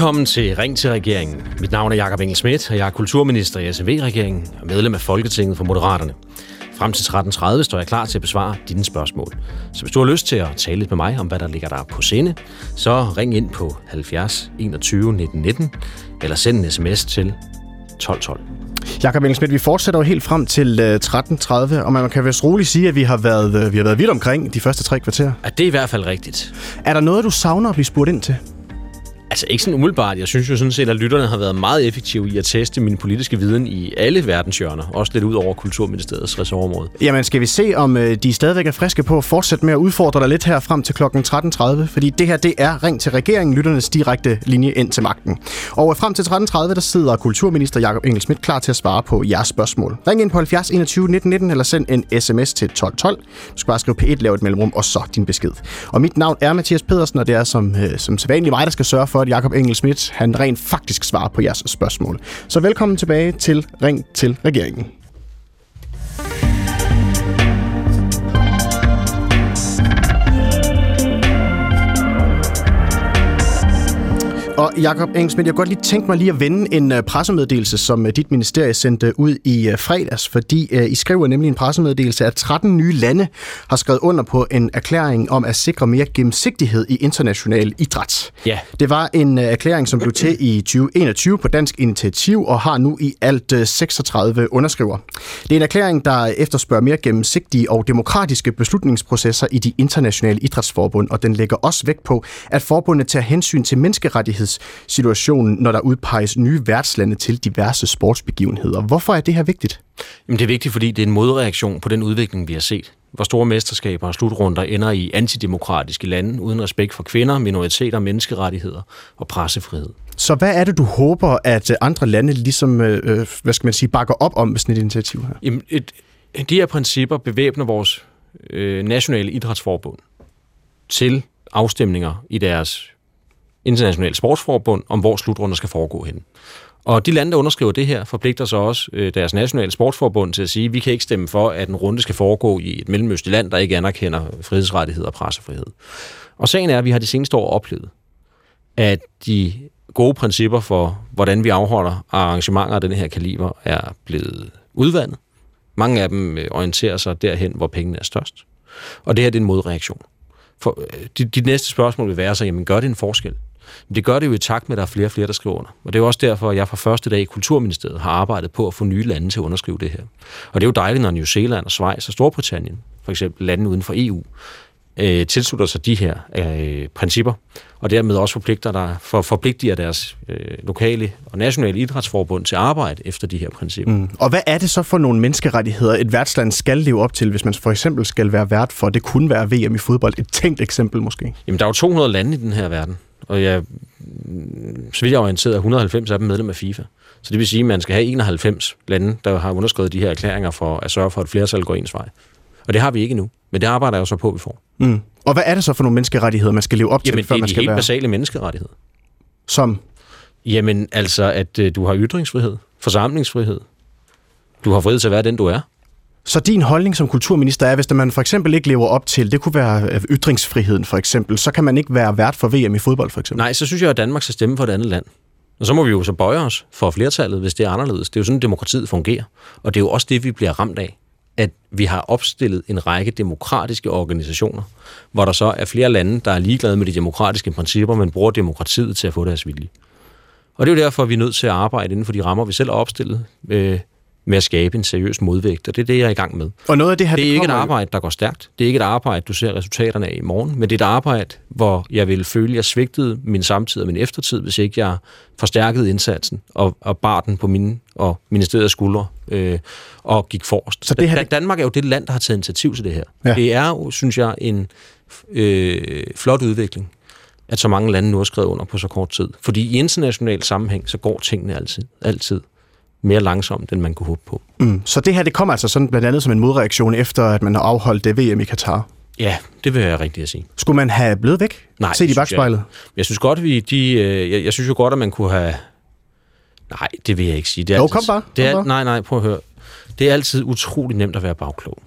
[SPEAKER 2] Velkommen til Ring til regeringen. Mit navn er Jakob Engel Schmidt, og jeg er kulturminister i SMV-regeringen og medlem af Folketinget for Moderaterne. Frem til 13.30 står jeg klar til at besvare dine spørgsmål. Så hvis du har lyst til at tale lidt med mig om, hvad der ligger der på sinde, så ring ind på 70 21 19 19, eller send en sms til 1212.
[SPEAKER 3] Jakob Engelsmidt, vi fortsætter jo helt frem til øh, 13.30, og man kan vist roligt sige, at vi har været, øh, vi har været vidt omkring de første tre kvarter.
[SPEAKER 2] Er det i hvert fald rigtigt?
[SPEAKER 3] Er der noget, du savner at blive spurgt ind til?
[SPEAKER 2] Altså ikke sådan umiddelbart. Jeg synes jo sådan set, at lytterne har været meget effektive i at teste min politiske viden i alle verdenshjørner. Også lidt ud over Kulturministeriets ressortområde.
[SPEAKER 3] Jamen, skal vi se, om øh, de stadigvæk er friske på at fortsætte med at udfordre dig lidt her frem til klokken 13.30? Fordi det her, det er Ring til regeringen, lytternes direkte linje ind til magten. Og øh, frem til 13.30, der sidder kulturminister Jakob Engel Schmidt klar til at svare på jeres spørgsmål. Ring ind på 70 21 19 19, eller send en sms til 1212. Du skal bare skrive P1, lave et mellemrum, og så din besked. Og mit navn er Mathias Pedersen, og det er som, øh, som sædvanligt mig, der skal sørge for, at Jakob Engel Schmidt, han rent faktisk svarer på jeres spørgsmål. Så velkommen tilbage til Ring til regeringen. Og Jakob Engsmith, jeg kunne godt lige tænke mig lige at vende en uh, pressemeddelelse, som uh, dit ministerie sendte ud i uh, fredags, fordi I skriver nemlig en pressemeddelelse, at 13 nye lande har skrevet under på en erklæring om at sikre mere gennemsigtighed i international idræt.
[SPEAKER 2] Ja.
[SPEAKER 3] Det var en erklæring, som blev til i 2021 på dansk initiativ og har nu i alt uh, 36 underskriver. Det er en erklæring, der efterspørger mere gennemsigtige og demokratiske beslutningsprocesser i de internationale idrætsforbund, og den lægger også vægt på, at forbundet tager hensyn til menneskerettighedssituationen, når der udpeges nye værtslande til diverse sportsbegivenheder. Hvorfor er det her vigtigt?
[SPEAKER 2] Jamen, det er vigtigt, fordi det er en modreaktion på den udvikling, vi har set. Hvor store mesterskaber og slutrunder ender i antidemokratiske lande, uden respekt for kvinder, minoriteter, menneskerettigheder og pressefrihed.
[SPEAKER 3] Så hvad er det, du håber, at øh, andre lande ligesom, øh, hvad skal man sige, bakker op om med sådan et initiativ her?
[SPEAKER 2] Jamen, et, de her principper bevæbner vores øh, nationale idrætsforbund til afstemninger i deres internationale sportsforbund om, hvor slutrunder skal foregå hen. Og de lande, der underskriver det her, forpligter sig også øh, deres nationale sportsforbund til at sige, at vi kan ikke stemme for, at en runde skal foregå i et mellemøstligt land, der ikke anerkender frihedsrettigheder og pressefrihed. Og sagen er, at vi har de seneste år oplevet, at de gode principper for, hvordan vi afholder arrangementer af den her kaliber, er blevet udvandet. Mange af dem øh, orienterer sig derhen, hvor pengene er størst. Og det her det er en modreaktion. For, øh, de, dit, næste spørgsmål vil være så, jamen gør det en forskel? Men det gør det jo i takt med, at der er flere og flere, der skriver under. Og det er jo også derfor, at jeg fra første dag i Kulturministeriet har arbejdet på at få nye lande til at underskrive det her. Og det er jo dejligt, når New Zealand og Schweiz og Storbritannien, for eksempel lande uden for EU, øh, tilslutter sig de her øh, principper, og dermed også forpligter, der, for, forpligter deres øh, lokale og nationale idrætsforbund til at arbejde efter de her principper.
[SPEAKER 3] Mm. Og hvad er det så for nogle menneskerettigheder, et værtsland skal leve op til, hvis man for eksempel skal være vært for, det kunne være VM i fodbold? Et tænkt eksempel måske.
[SPEAKER 2] Jamen, der er jo 200 lande i den her verden, og jeg, så vidt jeg er orienteret, er 190 af dem medlem af FIFA. Så det vil sige, at man skal have 91 lande, der har underskrevet de her erklæringer for at sørge for, at flertal går ens vej. Og det har vi ikke nu, men det arbejder jeg jo så på, at vi får.
[SPEAKER 3] Mm. Og hvad er det så for nogle menneskerettigheder, man skal leve op til,
[SPEAKER 2] Jamen,
[SPEAKER 3] før
[SPEAKER 2] det er
[SPEAKER 3] man
[SPEAKER 2] de
[SPEAKER 3] skal
[SPEAKER 2] helt
[SPEAKER 3] være...
[SPEAKER 2] basale menneskerettigheder.
[SPEAKER 3] Som?
[SPEAKER 2] Jamen, altså, at øh, du har ytringsfrihed, forsamlingsfrihed. Du har frihed til at være den, du er.
[SPEAKER 3] Så din holdning som kulturminister er, hvis man for eksempel ikke lever op til, det kunne være øh, ytringsfriheden for eksempel, så kan man ikke være vært for VM i fodbold for eksempel?
[SPEAKER 2] Nej, så synes jeg, at Danmark skal stemme for et andet land. Og så må vi jo så bøje os for flertallet, hvis det er anderledes. Det er jo sådan, demokratiet fungerer. Og det er jo også det, vi bliver ramt af. At vi har opstillet en række demokratiske organisationer, hvor der så er flere lande, der er ligeglade med de demokratiske principper, men bruger demokratiet til at få deres vilje. Og det er jo derfor, vi er nødt til at arbejde inden for de rammer, vi selv har opstillet, øh, med at skabe en seriøs modvægt, og det er det, jeg er i gang med.
[SPEAKER 3] Og noget af det her,
[SPEAKER 2] det er
[SPEAKER 3] det
[SPEAKER 2] ikke et arbejde, der går stærkt. Det er ikke et arbejde, du ser resultaterne af i morgen, men det er et arbejde, hvor jeg vil føle, at jeg svigtede min samtid og min eftertid, hvis ikke jeg forstærkede indsatsen og, og bar den på mine og ministeriets skuldre øh, og gik forrest.
[SPEAKER 3] Så det her-
[SPEAKER 2] Da- Danmark er jo det land, der har taget initiativ til det her.
[SPEAKER 3] Ja.
[SPEAKER 2] Det er jo, synes jeg, en øh, flot udvikling, at så mange lande nu har skrevet under på så kort tid. Fordi i international sammenhæng, så går tingene altid, altid mere langsomt, end man kunne håbe på.
[SPEAKER 3] Mm. Så det her, det kommer altså sådan blandt andet som en modreaktion efter, at man har afholdt det VM i Katar.
[SPEAKER 2] Ja, det vil jeg rigtigt at sige.
[SPEAKER 3] Skulle man have blevet væk?
[SPEAKER 2] Nej,
[SPEAKER 3] Set i bagspejlet?
[SPEAKER 2] Jeg, jeg synes godt, vi de, øh, jeg, jeg synes jo godt, at man kunne have... Nej, det vil jeg ikke sige. Det er
[SPEAKER 3] Jo,
[SPEAKER 2] altid,
[SPEAKER 3] kom bare,
[SPEAKER 2] Det er,
[SPEAKER 3] kom bare.
[SPEAKER 2] Nej, nej, prøv at høre. Det er altid utrolig nemt at være bagklog.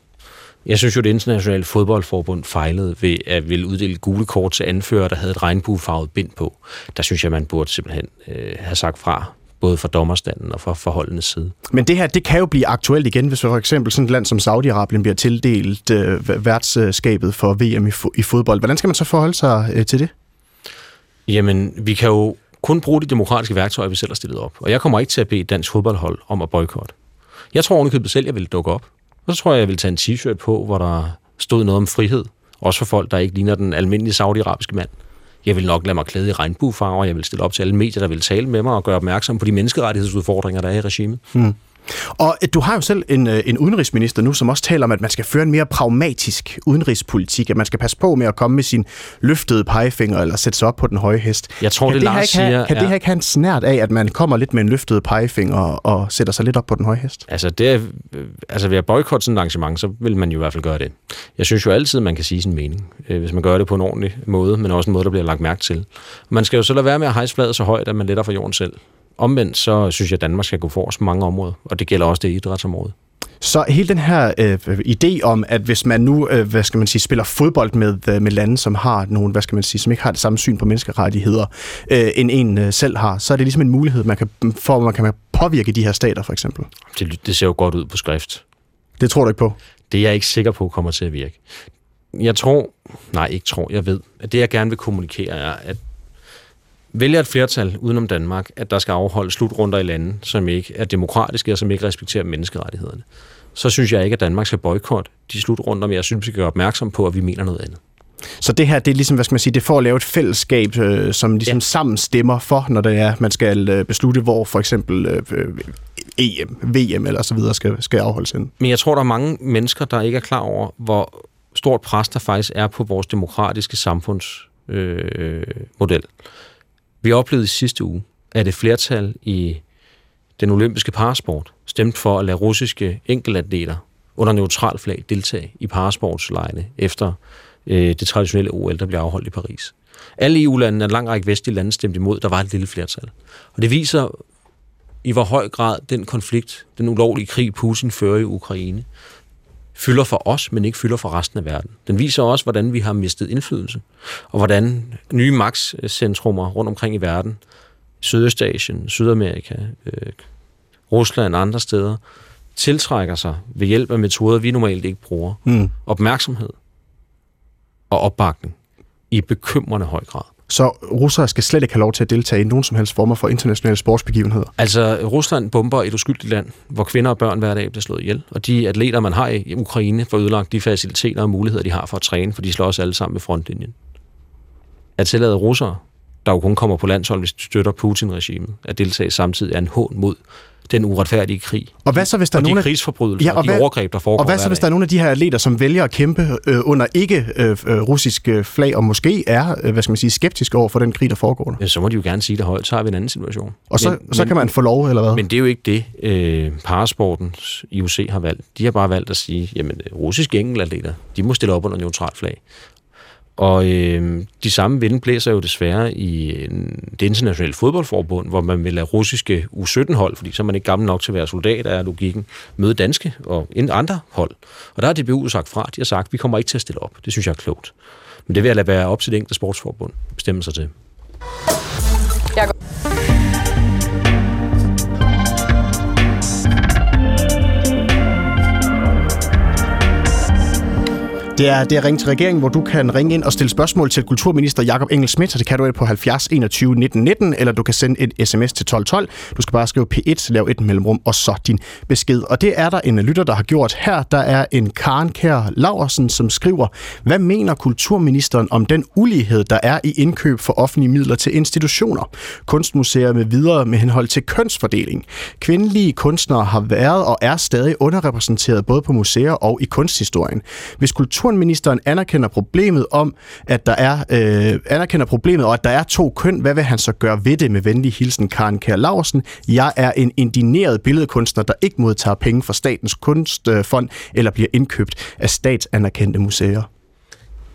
[SPEAKER 2] Jeg synes jo, det internationale fodboldforbund fejlede ved at ville uddele gule kort til anfører, der havde et regnbuefarvet bind på. Der synes jeg, man burde simpelthen øh, have sagt fra, både fra dommerstanden og fra forholdenes side.
[SPEAKER 3] Men det her, det kan jo blive aktuelt igen, hvis for eksempel sådan et land som Saudi-Arabien bliver tildelt øh, værtskabet for VM i, fo- i fodbold. Hvordan skal man så forholde sig øh, til det?
[SPEAKER 2] Jamen, vi kan jo kun bruge de demokratiske værktøjer, vi selv har stillet op. Og jeg kommer ikke til at bede dansk fodboldhold om at boykotte. Jeg tror ovenikøbet selv, jeg vil dukke op. Og så tror jeg, jeg vil tage en t-shirt på, hvor der stod noget om frihed. Også for folk, der ikke ligner den almindelige saudiarabiske mand. Jeg vil nok lade mig klæde i regnbuefarver. Jeg vil stille op til alle medier, der vil tale med mig og gøre opmærksom på de menneskerettighedsudfordringer, der er i regimet.
[SPEAKER 3] Mm. Og øh, du har jo selv en, øh, en udenrigsminister nu, som også taler om, at man skal føre en mere pragmatisk udenrigspolitik, at man skal passe på med at komme med sin løftede pegefinger eller sætte sig op på den høje hest.
[SPEAKER 2] Jeg tror,
[SPEAKER 3] kan
[SPEAKER 2] det,
[SPEAKER 3] det
[SPEAKER 2] Lars
[SPEAKER 3] ikke have,
[SPEAKER 2] siger,
[SPEAKER 3] Kan
[SPEAKER 2] er-
[SPEAKER 3] det her ikke have en snært af, at man kommer lidt med en løftet pegefinger og, sætter sig lidt op på den høje hest?
[SPEAKER 2] Altså, det øh, altså ved at boykotte sådan et arrangement, så vil man jo i hvert fald gøre det. Jeg synes jo altid, man kan sige sin mening, hvis man gør det på en ordentlig måde, men også en måde, der bliver lagt mærke til. Man skal jo så lade være med at hejse fladet så højt, at man letter for jorden selv. Omvendt, så synes jeg, at Danmark skal gå forrest på mange områder, og det gælder også det idrætsområde.
[SPEAKER 3] Så hele den her øh, idé om, at hvis man nu, øh, hvad skal man sige, spiller fodbold med, øh, med lande, som har nogle, hvad skal man sige, som ikke har det samme syn på menneskerettigheder, øh, end en øh, selv har, så er det ligesom en mulighed, man kan, for man kan påvirke de her stater, for eksempel.
[SPEAKER 2] Det, det ser jo godt ud på skrift.
[SPEAKER 3] Det tror du ikke på?
[SPEAKER 2] Det er jeg ikke sikker på kommer til at virke. Jeg tror, nej ikke tror, jeg ved, at det jeg gerne vil kommunikere er, at vælger et flertal udenom Danmark, at der skal afholdes slutrunder i lande, som ikke er demokratiske og som ikke respekterer menneskerettighederne, så synes jeg ikke, at Danmark skal boykotte de slutrunder, men jeg synes, vi skal gøre opmærksom på, at vi mener noget andet.
[SPEAKER 3] Så det her, det er ligesom, hvad skal man sige, det for at lave et fællesskab, øh, som ligesom ja. sammen stemmer for, når det er, man skal øh, beslutte, hvor for eksempel øh, øh, EM, VM eller så videre skal, skal afholdes hen.
[SPEAKER 2] Men jeg tror, der er mange mennesker, der ikke er klar over, hvor stort pres der faktisk er på vores demokratiske samfundsmodel. Øh, model. Vi oplevede i sidste uge, at et flertal i den olympiske parasport stemte for at lade russiske enkeltatleter under neutral flag deltage i parasportslejene efter øh, det traditionelle OL, der blev afholdt i Paris. Alle EU-landene og en lang række vestlige lande stemte imod, der var et lille flertal. Og det viser i hvor høj grad den konflikt, den ulovlige krig, Putin fører i Ukraine, fylder for os, men ikke fylder for resten af verden. Den viser også, hvordan vi har mistet indflydelse, og hvordan nye magtcentrummer rundt omkring i verden, Sydøstasien, Sydamerika, øh, Rusland og andre steder, tiltrækker sig ved hjælp af metoder, vi normalt ikke bruger,
[SPEAKER 3] Mm.
[SPEAKER 2] opmærksomhed og opbakning i bekymrende høj grad
[SPEAKER 3] så russere skal slet ikke have lov til at deltage i nogen som helst former for internationale sportsbegivenheder.
[SPEAKER 2] Altså, Rusland bomber et uskyldigt land, hvor kvinder og børn hver dag bliver slået ihjel. Og de atleter, man har i Ukraine, får ødelagt de faciliteter og muligheder, de har for at træne, for de slår os alle sammen med frontlinjen. At tillade russere, der jo kun kommer på landshold, hvis de støtter Putin-regimet, at deltage samtidig er en hån mod den uretfærdige krig.
[SPEAKER 3] Og hvad så, hvis der
[SPEAKER 2] og
[SPEAKER 3] er
[SPEAKER 2] de
[SPEAKER 3] af-
[SPEAKER 2] krigsforbrydelser
[SPEAKER 3] Ja,
[SPEAKER 2] og,
[SPEAKER 3] og
[SPEAKER 2] de
[SPEAKER 3] hvad-
[SPEAKER 2] overgreb, der foregår
[SPEAKER 3] Og hvad så, hvis der er nogle af de her atleter, som vælger at kæmpe øh, under ikke øh, øh, russisk øh, flag, og måske er, øh, hvad skal man sige, skeptiske over for den krig, der foregår der?
[SPEAKER 2] Ja, så må de jo gerne sige det højt, så har vi en anden situation.
[SPEAKER 3] Og så, så kan man få lov, eller hvad?
[SPEAKER 2] Men det er jo ikke det, øh, parasporten IOC har valgt. De har bare valgt at sige, jamen russiske enkeltatleter, de må stille op under neutralt flag. Og øh, de samme vinde blæser jo desværre i øhm, det internationale fodboldforbund, hvor man vil lade russiske U17-hold, fordi så er man ikke gammel nok til at være soldat, er logikken, møde danske og andre hold. Og der har DBU sagt fra, de har sagt, vi kommer ikke til at stille op. Det synes jeg er klogt. Men det vil jeg lade være op til det enkelte sportsforbund bestemmer bestemme sig til.
[SPEAKER 3] Det er, det er Ring til regeringen, hvor du kan ringe ind og stille spørgsmål til kulturminister Jakob Engel Schmidt, og det kan du på 70 21 19 19, eller du kan sende et sms til 1212. Du skal bare skrive P1, lav et mellemrum, og så din besked. Og det er der en lytter, der har gjort her. Der er en Karen Kær Laversen, som skriver, hvad mener kulturministeren om den ulighed, der er i indkøb for offentlige midler til institutioner, kunstmuseer med videre med henhold til kønsfordeling? Kvindelige kunstnere har været og er stadig underrepræsenteret både på museer og i kunsthistorien. Hvis kulturministeren anerkender problemet om, at der er øh, anerkender problemet, og at der er to køn, hvad vil han så gøre ved det med venlig hilsen Karen Kær Larsen? Jeg er en indineret billedkunstner, der ikke modtager penge fra Statens Kunstfond eller bliver indkøbt af statsanerkendte museer.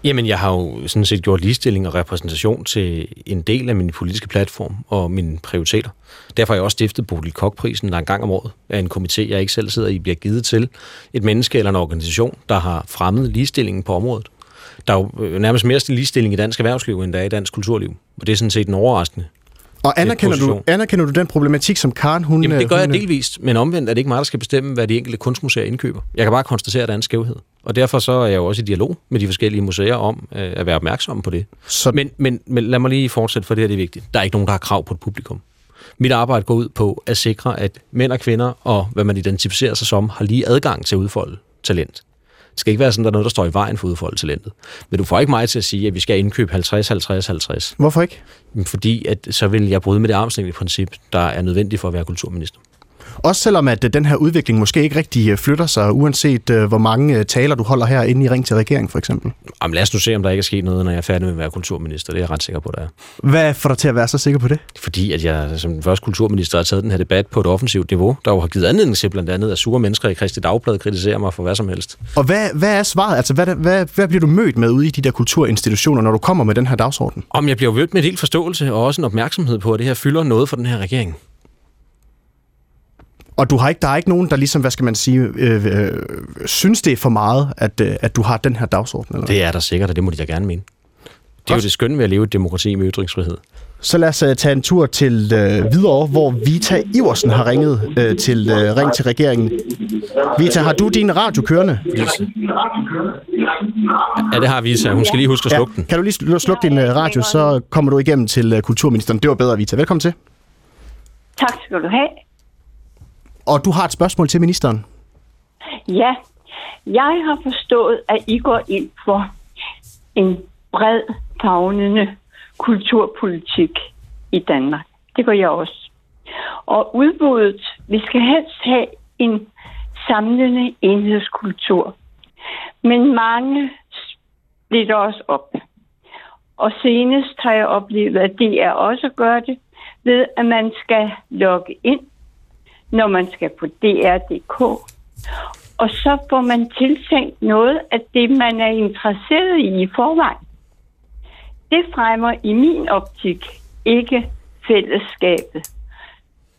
[SPEAKER 2] Jamen, jeg har jo sådan set gjort ligestilling og repræsentation til en del af min politiske platform og mine prioriteter. Derfor har jeg også stiftet Bodil Koch-prisen, der en gang om året af en komité, jeg ikke selv sidder i, bliver givet til et menneske eller en organisation, der har fremmet ligestillingen på området. Der er jo øh, nærmest mere ligestilling i dansk erhvervsliv, end der er i dansk kulturliv. Og det er sådan set en overraskende
[SPEAKER 3] og anerkender du, anerkender du den problematik, som Karen hun...
[SPEAKER 2] Jamen, det gør
[SPEAKER 3] hun,
[SPEAKER 2] jeg delvist, men omvendt er det ikke mig, der skal bestemme, hvad de enkelte kunstmuseer indkøber. Jeg kan bare konstatere, at der er en skævhed. Og derfor så er jeg jo også i dialog med de forskellige museer om øh, at være opmærksomme på det.
[SPEAKER 3] Så...
[SPEAKER 2] Men, men, men lad mig lige fortsætte, for det her det er vigtigt. Der er ikke nogen, der har krav på et publikum. Mit arbejde går ud på at sikre, at mænd og kvinder, og hvad man identificerer sig som, har lige adgang til at udfolde talent. Det skal ikke være sådan, der er noget, der står i vejen for at udfolde talentet. Men du får ikke mig til at sige, at vi skal indkøbe 50, 50, 50.
[SPEAKER 3] Hvorfor ikke?
[SPEAKER 2] Fordi at så vil jeg bryde med det armslængde-princip, der er nødvendigt for at være kulturminister.
[SPEAKER 3] Også selvom at øh, den her udvikling måske ikke rigtig øh, flytter sig, uanset øh, hvor mange taler du holder her inde i Ring til Regeringen for eksempel.
[SPEAKER 2] Jamen, lad os nu se, om der ikke er sket noget, når jeg er færdig med at være kulturminister. Det er jeg ret sikker på, der er.
[SPEAKER 3] Hvad får dig til at være så sikker på det?
[SPEAKER 2] Fordi at jeg som den første kulturminister har taget den her debat på et offensivt niveau, der jo har givet anledning til blandt andet, at sure mennesker i Christi Dagblad kritiserer mig for hvad som helst.
[SPEAKER 3] Og hvad, hvad er svaret? Altså, hvad, hvad, hvad bliver du mødt med ude i de der kulturinstitutioner, når du kommer med den her dagsorden?
[SPEAKER 2] Om jeg bliver mødt med en helt forståelse og også en opmærksomhed på, at det her fylder noget for den her regering.
[SPEAKER 3] Og du har ikke, der er ikke nogen, der ligesom, hvad skal man sige, øh, øh, synes det er for meget, at, øh, at du har den her dagsorden? Eller?
[SPEAKER 2] Det er der sikkert, og det må de da gerne mene. Det er jo det skønne ved at leve i et demokrati med ytringsfrihed.
[SPEAKER 3] Så lad os uh, tage en tur til uh, Hvidovre, hvor Vita Iversen har ringet uh, til uh, Ring til regeringen. Vita, har du din radio kørende?
[SPEAKER 2] Ja, det har Visa. Hun skal lige huske at slukke den.
[SPEAKER 3] Kan du lige sl- slukke din uh, radio, så kommer du igennem til uh, kulturministeren. Det var bedre, Vita. Velkommen til.
[SPEAKER 15] Tak skal du have.
[SPEAKER 3] Og du har et spørgsmål til ministeren.
[SPEAKER 15] Ja, jeg har forstået, at I går ind for en bred, fagnende kulturpolitik i Danmark. Det gør jeg også. Og udbuddet, vi skal helst have en samlende enhedskultur. Men mange splitter os op. Og senest har jeg oplevet, at det er også gør det, ved at man skal logge ind, når man skal på DR.dk. Og så får man tiltænkt noget af det, man er interesseret i i forvejen. Det fremmer i min optik ikke fællesskabet.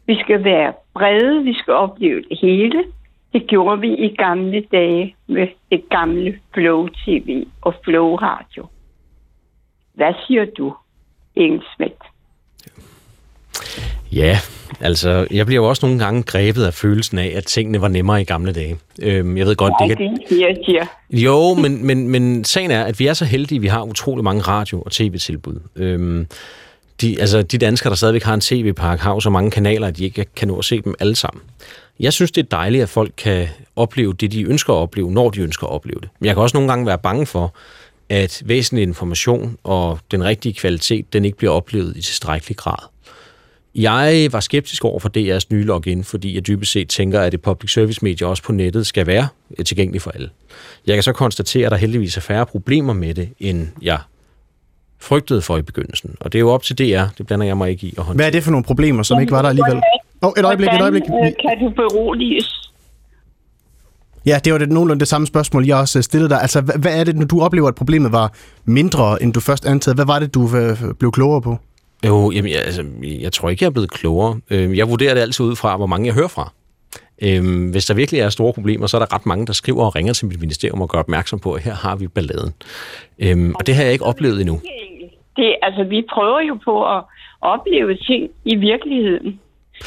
[SPEAKER 15] Vi skal være brede, vi skal opleve det hele. Det gjorde vi i gamle dage med det gamle Flow TV og Flow Radio. Hvad siger du, Engelsmith?
[SPEAKER 2] Ja, altså, jeg bliver jo også nogle gange grebet af følelsen af, at tingene var nemmere i gamle dage. Øhm, jeg ved godt,
[SPEAKER 15] Ja,
[SPEAKER 2] det kan...
[SPEAKER 15] det siger, siger.
[SPEAKER 2] Jo, men, men, men sagen er, at vi er så heldige, at vi har utrolig mange radio- og tv-tilbud. Øhm, de, altså, de danskere, der stadigvæk har en tv-park, har jo så mange kanaler, at de ikke kan nå at se dem alle sammen. Jeg synes, det er dejligt, at folk kan opleve det, de ønsker at opleve, når de ønsker at opleve det. Men jeg kan også nogle gange være bange for, at væsentlig information og den rigtige kvalitet, den ikke bliver oplevet i tilstrækkelig grad. Jeg var skeptisk over for DR's nye login, fordi jeg dybest set tænker, at et public service medie også på nettet skal være tilgængeligt for alle. Jeg kan så konstatere, at der heldigvis er færre problemer med det, end jeg frygtede for i begyndelsen. Og det er jo op til DR, det blander jeg mig ikke i. At håndtere.
[SPEAKER 3] Hvad er det for nogle problemer, som ikke var der alligevel? Åh, oh, et øjeblik, et øjeblik.
[SPEAKER 15] Hvordan øh, kan du beroliges?
[SPEAKER 3] Ja, det var det nogenlunde det samme spørgsmål, jeg også stillede dig. Altså, hvad, hvad er det, når du oplever, at problemet var mindre, end du først antagede? Hvad var det, du øh, blev klogere på?
[SPEAKER 2] Jo, jamen, jeg, altså, jeg tror ikke, jeg er blevet klogere. Øh, Jeg vurderer det altid ud fra, hvor mange jeg hører fra. Øhm, hvis der virkelig er store problemer, så er der ret mange, der skriver og ringer til mit ministerium og gør opmærksom på, at her har vi balladen. Øhm, og det har jeg ikke oplevet endnu.
[SPEAKER 15] Det, altså, vi prøver jo på at opleve ting i virkeligheden.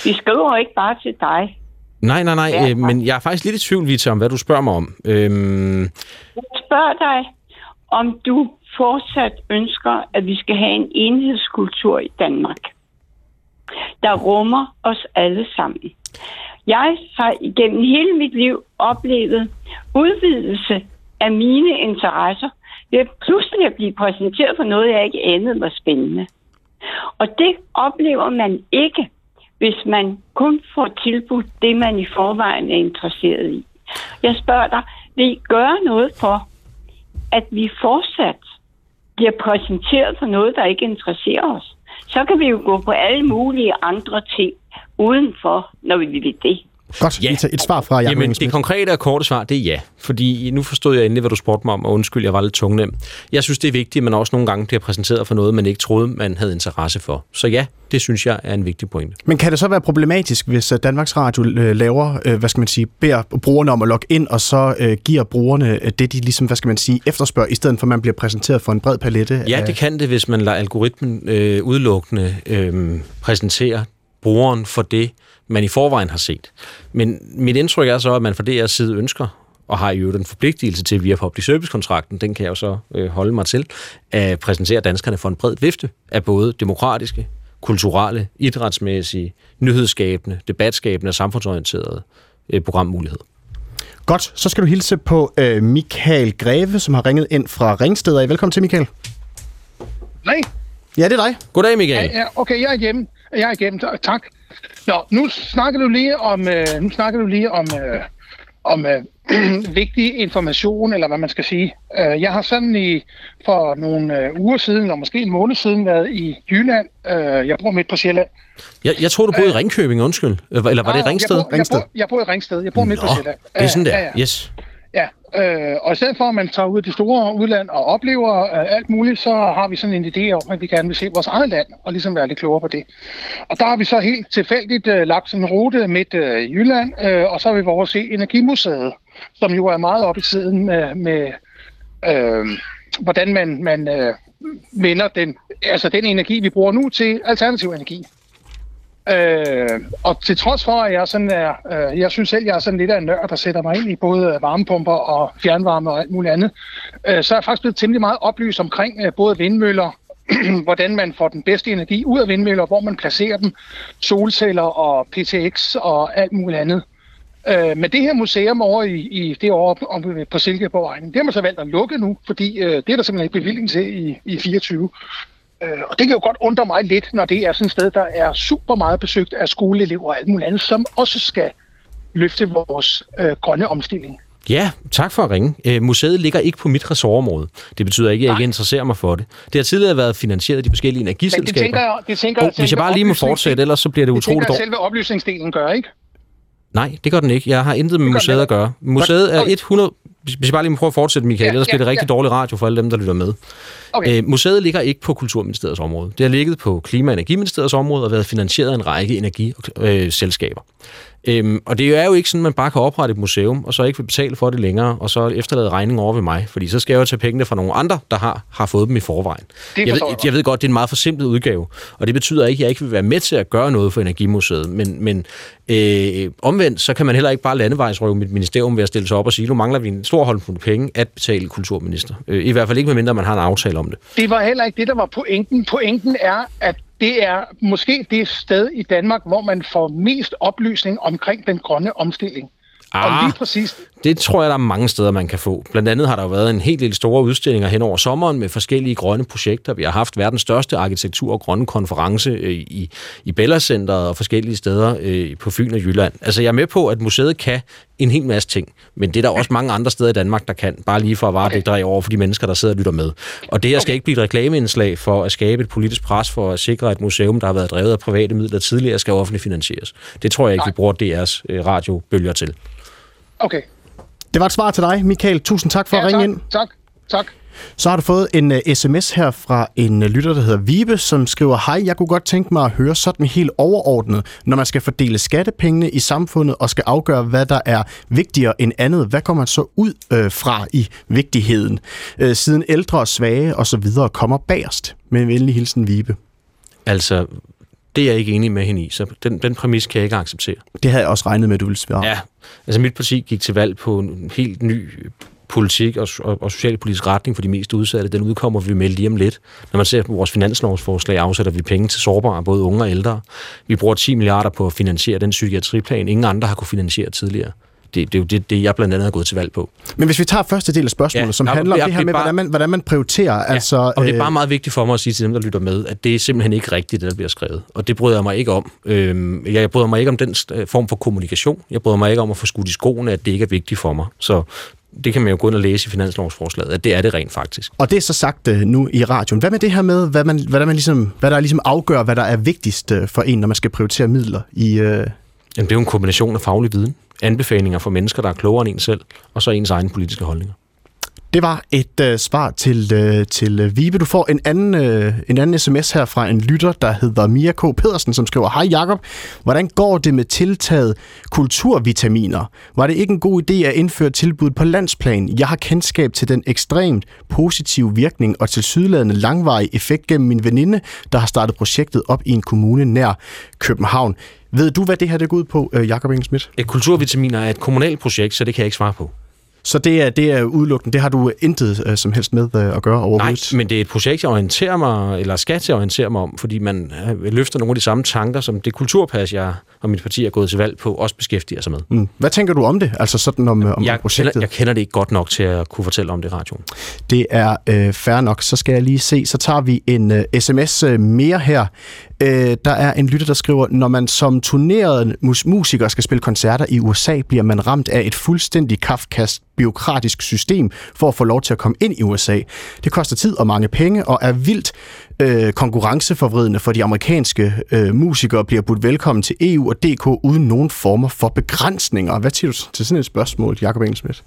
[SPEAKER 15] Vi skriver ikke bare til dig.
[SPEAKER 2] Nej, nej, nej,
[SPEAKER 15] Ja,
[SPEAKER 2] øh, men jeg er faktisk lidt i tvivl, Vita, om hvad du spørger mig om. Øhm,
[SPEAKER 15] Jeg spørger dig, om du fortsat ønsker, at vi skal have en enhedskultur i Danmark, der rummer os alle sammen. Jeg har igennem hele mit liv oplevet udvidelse af mine interesser ved pludselig at blive præsenteret for noget, jeg ikke anede var spændende. Og det oplever man ikke, hvis man kun får tilbudt det, man i forvejen er interesseret i. Jeg spørger dig, vil I gøre noget for, at vi fortsat bliver præsenteret for noget, der ikke interesserer os? Så kan vi jo gå på alle mulige andre ting udenfor, når vi vil det.
[SPEAKER 3] Godt, ja. et svar fra Jacob
[SPEAKER 2] Jamen, det konkrete og korte svar, det er ja. Fordi nu forstod jeg endelig, hvad du spurgte mig om, og undskyld, jeg var lidt tungnem. Jeg synes, det er vigtigt, at man også nogle gange bliver præsenteret for noget, man ikke troede, man havde interesse for. Så ja, det synes jeg er en vigtig pointe.
[SPEAKER 3] Men kan det så være problematisk, hvis øh, Danmarks Radio øh, laver, øh, hvad skal man sige, beder brugerne om at logge ind, og så giver brugerne det, de ligesom, hvad skal man sige, efterspørger, i stedet for at man bliver præsenteret for en bred palette?
[SPEAKER 2] Ja,
[SPEAKER 3] af-
[SPEAKER 2] det kan det, hvis man lader algoritmen øh, udelukkende øh, præsentere brugeren for det, man i forvejen har set. Men mit indtryk er så, at man fra DR's side ønsker, og har jo den forpligtelse til via public service-kontrakten, den kan jeg jo så øh, holde mig til, at præsentere danskerne for en bred vifte af både demokratiske, kulturelle, idrætsmæssige, nyhedsskabende, debatskabende og samfundsorienterede øh, programmuligheder.
[SPEAKER 3] Godt, så skal du hilse på øh, Michael Greve, som har ringet ind fra Ringsted. af. Velkommen til, Michael.
[SPEAKER 16] Nej.
[SPEAKER 3] Ja, det er dig.
[SPEAKER 2] Goddag, Michael.
[SPEAKER 16] Ja, ja, okay, jeg er hjemme. Jeg er hjemme. Tak. Nå, nu snakker du lige om, øh, nu snakker du lige om, øh, om øh, vigtig information, eller hvad man skal sige. Øh, jeg har sådan i, for nogle øh, uger siden, eller måske en måned siden, været i Jylland. Øh, jeg bor midt på Sjælland.
[SPEAKER 2] Jeg, jeg tror, du boede i Ringkøbing, undskyld. Øh, Eller var det
[SPEAKER 16] Ah,
[SPEAKER 2] Ringsted?
[SPEAKER 16] Jeg bor, jeg, bor, jeg bor i Ringsted. Jeg bor midt på
[SPEAKER 2] Nå,
[SPEAKER 16] Sjælland.
[SPEAKER 2] det er sådan der.
[SPEAKER 16] Ja, ja.
[SPEAKER 2] Yes.
[SPEAKER 16] Øh, og i stedet for, at man tager ud i det store udland og oplever øh, alt muligt, så har vi sådan en idé om, at vi gerne vil se vores eget land og ligesom være lidt klogere på det. Og der har vi så helt tilfældigt øh, lagt sådan en rute midt øh, i Jylland, øh, og så har vi vores se Energimuseet, som jo er meget op i tiden med, med øh, hvordan man, man øh, vender den, altså den energi, vi bruger nu til alternativ energi. Øh, og til trods for, at jeg, sådan er, øh, jeg synes selv, jeg er sådan lidt af en nørd, der sætter mig ind i både øh, varmepumper og fjernvarme og alt muligt andet, øh, så er jeg faktisk blevet temmelig meget oplyst omkring øh, både vindmøller, hvordan man får den bedste energi ud af vindmøller, hvor man placerer dem, solceller og PTX og alt muligt andet. Øh, men det her museum over i, i det år om, på Silkeborg, det har man så valgt at lukke nu, fordi øh, det er der simpelthen ikke bevilling til i, i 24. Øh, og det kan jo godt undre mig lidt, når det er sådan et sted, der er super meget besøgt af skoleelever og alt muligt andet, som også skal løfte vores øh, grønne omstilling.
[SPEAKER 2] Ja, tak for at ringe. Øh, museet ligger ikke på mit ressortområde. Det betyder ikke, at jeg ikke interesserer mig for det. Det har tidligere været finansieret af de forskellige
[SPEAKER 16] Men det
[SPEAKER 2] energiselskaber.
[SPEAKER 16] tænker jeg, det tænker,
[SPEAKER 2] oh,
[SPEAKER 16] jeg,
[SPEAKER 2] hvis jeg bare lige må fortsætte, ellers så bliver det
[SPEAKER 16] det tænker
[SPEAKER 2] utroligt
[SPEAKER 16] jeg,
[SPEAKER 2] dårligt.
[SPEAKER 16] selve oplysningsdelen gør, ikke?
[SPEAKER 2] Nej, det gør den ikke. Jeg har intet med museet at gøre. Museet er
[SPEAKER 16] Okay.
[SPEAKER 2] 100 hvis jeg bare lige må prøve at fortsætte, Michael,
[SPEAKER 16] Ja,
[SPEAKER 2] ellers bliver det rigtig
[SPEAKER 16] ja.
[SPEAKER 2] dårlig radio for alle dem, der lytter med.
[SPEAKER 16] Okay.
[SPEAKER 2] Øh, museet ligger ikke på Kulturministeriets område. Det har ligget på Klima- og Energiministeriets område og været finansieret af en række energiselskaber. Øh. Øhm, og det er jo ikke sådan, at man bare kan oprette et museum, og så ikke vil betale for det længere, og så efterlade regningen over ved mig. Fordi så skal jeg jo tage pengene fra nogle andre, der har, har fået dem i forvejen.
[SPEAKER 16] Det
[SPEAKER 2] Jeg ved,
[SPEAKER 16] jeg
[SPEAKER 2] jeg ved godt, det er en meget forsimplet udgave, og det betyder ikke, at jeg ikke vil være med til at gøre noget for Energimuseet. Men, men øh, omvendt, så kan man heller ikke bare landevejsrøve mit ministerium ved at stille sig op og sige, nu mangler vi en stor håndfuld penge at betale kulturminister. Øh, I hvert fald ikke, medmindre man har en aftale om det.
[SPEAKER 16] Det var heller ikke det, der var pointen. Pointen er, at det er måske det sted i Danmark, hvor man får mest oplysning omkring den grønne omstilling. Og
[SPEAKER 2] Ah.
[SPEAKER 16] lige præcis,
[SPEAKER 2] Det tror jeg, der er mange steder, man kan få. Blandt andet har der jo været en helt del store udstillinger hen over sommeren med forskellige grønne projekter. Vi har haft verdens største arkitektur- og grønne konference øh, i, i Bella Centeret og forskellige steder øh, på Fyn og Jylland. Altså, jeg er med på, at museet kan en hel masse ting, men det er der også mange andre steder i Danmark, der kan, bare lige for at vare okay. over for de mennesker, der sidder og lytter med. Og det her skal ikke blive et reklameindslag for at skabe et politisk pres for at sikre, at et museum, der har været drevet af private midler tidligere, skal offentligt finansieres. Det tror jeg ikke, vi bruger DR's øh, radiobølger til.
[SPEAKER 16] okay.
[SPEAKER 3] Det var et svar til dig, Michael. Tusind tak for
[SPEAKER 16] Ja,
[SPEAKER 3] at ringe
[SPEAKER 16] tak,
[SPEAKER 3] ind.
[SPEAKER 16] tak, tak.
[SPEAKER 3] Så har du fået en uh, sms her fra en uh, lytter, der hedder Vibe, som skriver, Hej, jeg kunne godt tænke mig at høre sådan helt overordnet, når man skal fordele skattepengene i samfundet og skal afgøre, hvad der er vigtigere end andet. Hvad kommer man så ud uh, fra i vigtigheden, uh, siden ældre og svage og så videre kommer bagerst? Med en venlig hilsen, Vibe.
[SPEAKER 2] Altså, det er jeg ikke enig med hende i, så den, den præmis kan jeg ikke acceptere.
[SPEAKER 3] Det havde jeg også regnet med, at du ville svare.
[SPEAKER 2] Ja, altså mit parti gik til valg på en helt ny politik og, og, og socialpolitisk retning for de mest udsatte. Den udkommer vi med lige om lidt. Når man ser på vores finanslovsforslag, afsætter vi penge til sårbare, både unge og ældre. Vi bruger 10 milliarder på at finansiere den psykiatriplan, ingen andre har kunne finansiere tidligere. Det, det er jo det, det, jeg blandt andet har gået til valg på.
[SPEAKER 3] Men hvis vi tager første del af spørgsmålet,
[SPEAKER 2] Ja,
[SPEAKER 3] som
[SPEAKER 2] nå,
[SPEAKER 3] handler om
[SPEAKER 2] jeg-
[SPEAKER 3] det her
[SPEAKER 2] det
[SPEAKER 3] med,
[SPEAKER 2] bare-
[SPEAKER 3] hvordan man, hvordan man prioriterer.
[SPEAKER 2] Ja,
[SPEAKER 3] altså,
[SPEAKER 2] og det er
[SPEAKER 3] øh,
[SPEAKER 2] bare meget vigtigt for mig at sige til dem, der lytter med, at det er simpelthen ikke rigtigt, det der bliver skrevet. Og det bryder jeg mig ikke om. Øhm, jeg bryder mig ikke om den øh, form for kommunikation. Jeg bryder mig ikke om at få skudt i skoene, at det ikke er vigtigt for mig. Så det kan man jo gå ind og læse i finanslovsforslaget, at det er det rent faktisk.
[SPEAKER 3] Og det er så sagt uh, nu i radioen. Hvad med det her med, hvad, man, hvad, der, man ligesom, hvad der ligesom afgør, hvad der er vigtigst uh, for en, når man skal prioritere midler i... Uh...
[SPEAKER 2] Jamen, det er jo en kombination af faglig viden, anbefalinger fra mennesker, der er klogere end en selv, og så ens egne politiske holdninger.
[SPEAKER 3] Det var et øh, svar til, øh, til uh, Vibe. Du får en anden, øh, en anden sms her fra en lytter, der hedder Mia K. Pedersen, som skriver, Hej Jakob, hvordan går det med tiltaget kulturvitaminer? Var det ikke en god idé at indføre tilbud på landsplan? Jeg har kendskab til den ekstremt positive virkning og til langvarige effekt gennem min veninde, der har startet projektet op i en kommune nær København. Ved du, hvad det her det går ud på, øh, Jakob Engelsmidt?
[SPEAKER 2] Et kulturvitaminer er et kommunalt projekt, så det kan jeg ikke svare på.
[SPEAKER 3] Så det er, det er udelukkende, det har du intet uh, som helst med uh, at gøre overhovedet?
[SPEAKER 2] Nej, men det er et projekt, jeg orienterer mig, eller skal til at orientere mig om, fordi man øh, løfter nogle af de samme tanker, som det kulturpas, jeg og mit parti er gået til valg på, også beskæftiger sig med.
[SPEAKER 3] Mm. Hvad tænker du om det? Altså sådan om, om
[SPEAKER 2] Jeg
[SPEAKER 3] projektet?
[SPEAKER 2] kender, jeg kender det ikke godt nok til at kunne fortælle om det i radioen.
[SPEAKER 3] Det er øh, fair nok. Så skal jeg lige se. Så tager vi en øh, sms øh, mere her. Øh, der er en lytter, der skriver, når man som turneret mus- musiker skal spille koncerter i USA, bliver man ramt af et fuldstændig kafkast byråkratisk system for at få lov til at komme ind i USA. Det koster tid og mange penge og er vildt øh, konkurrenceforvridende for de amerikanske øh, musikere bliver budt velkommen til EU og DK uden nogen former for begrænsninger. Hvad siger du til sådan et spørgsmål, Jacob Engelsmidt?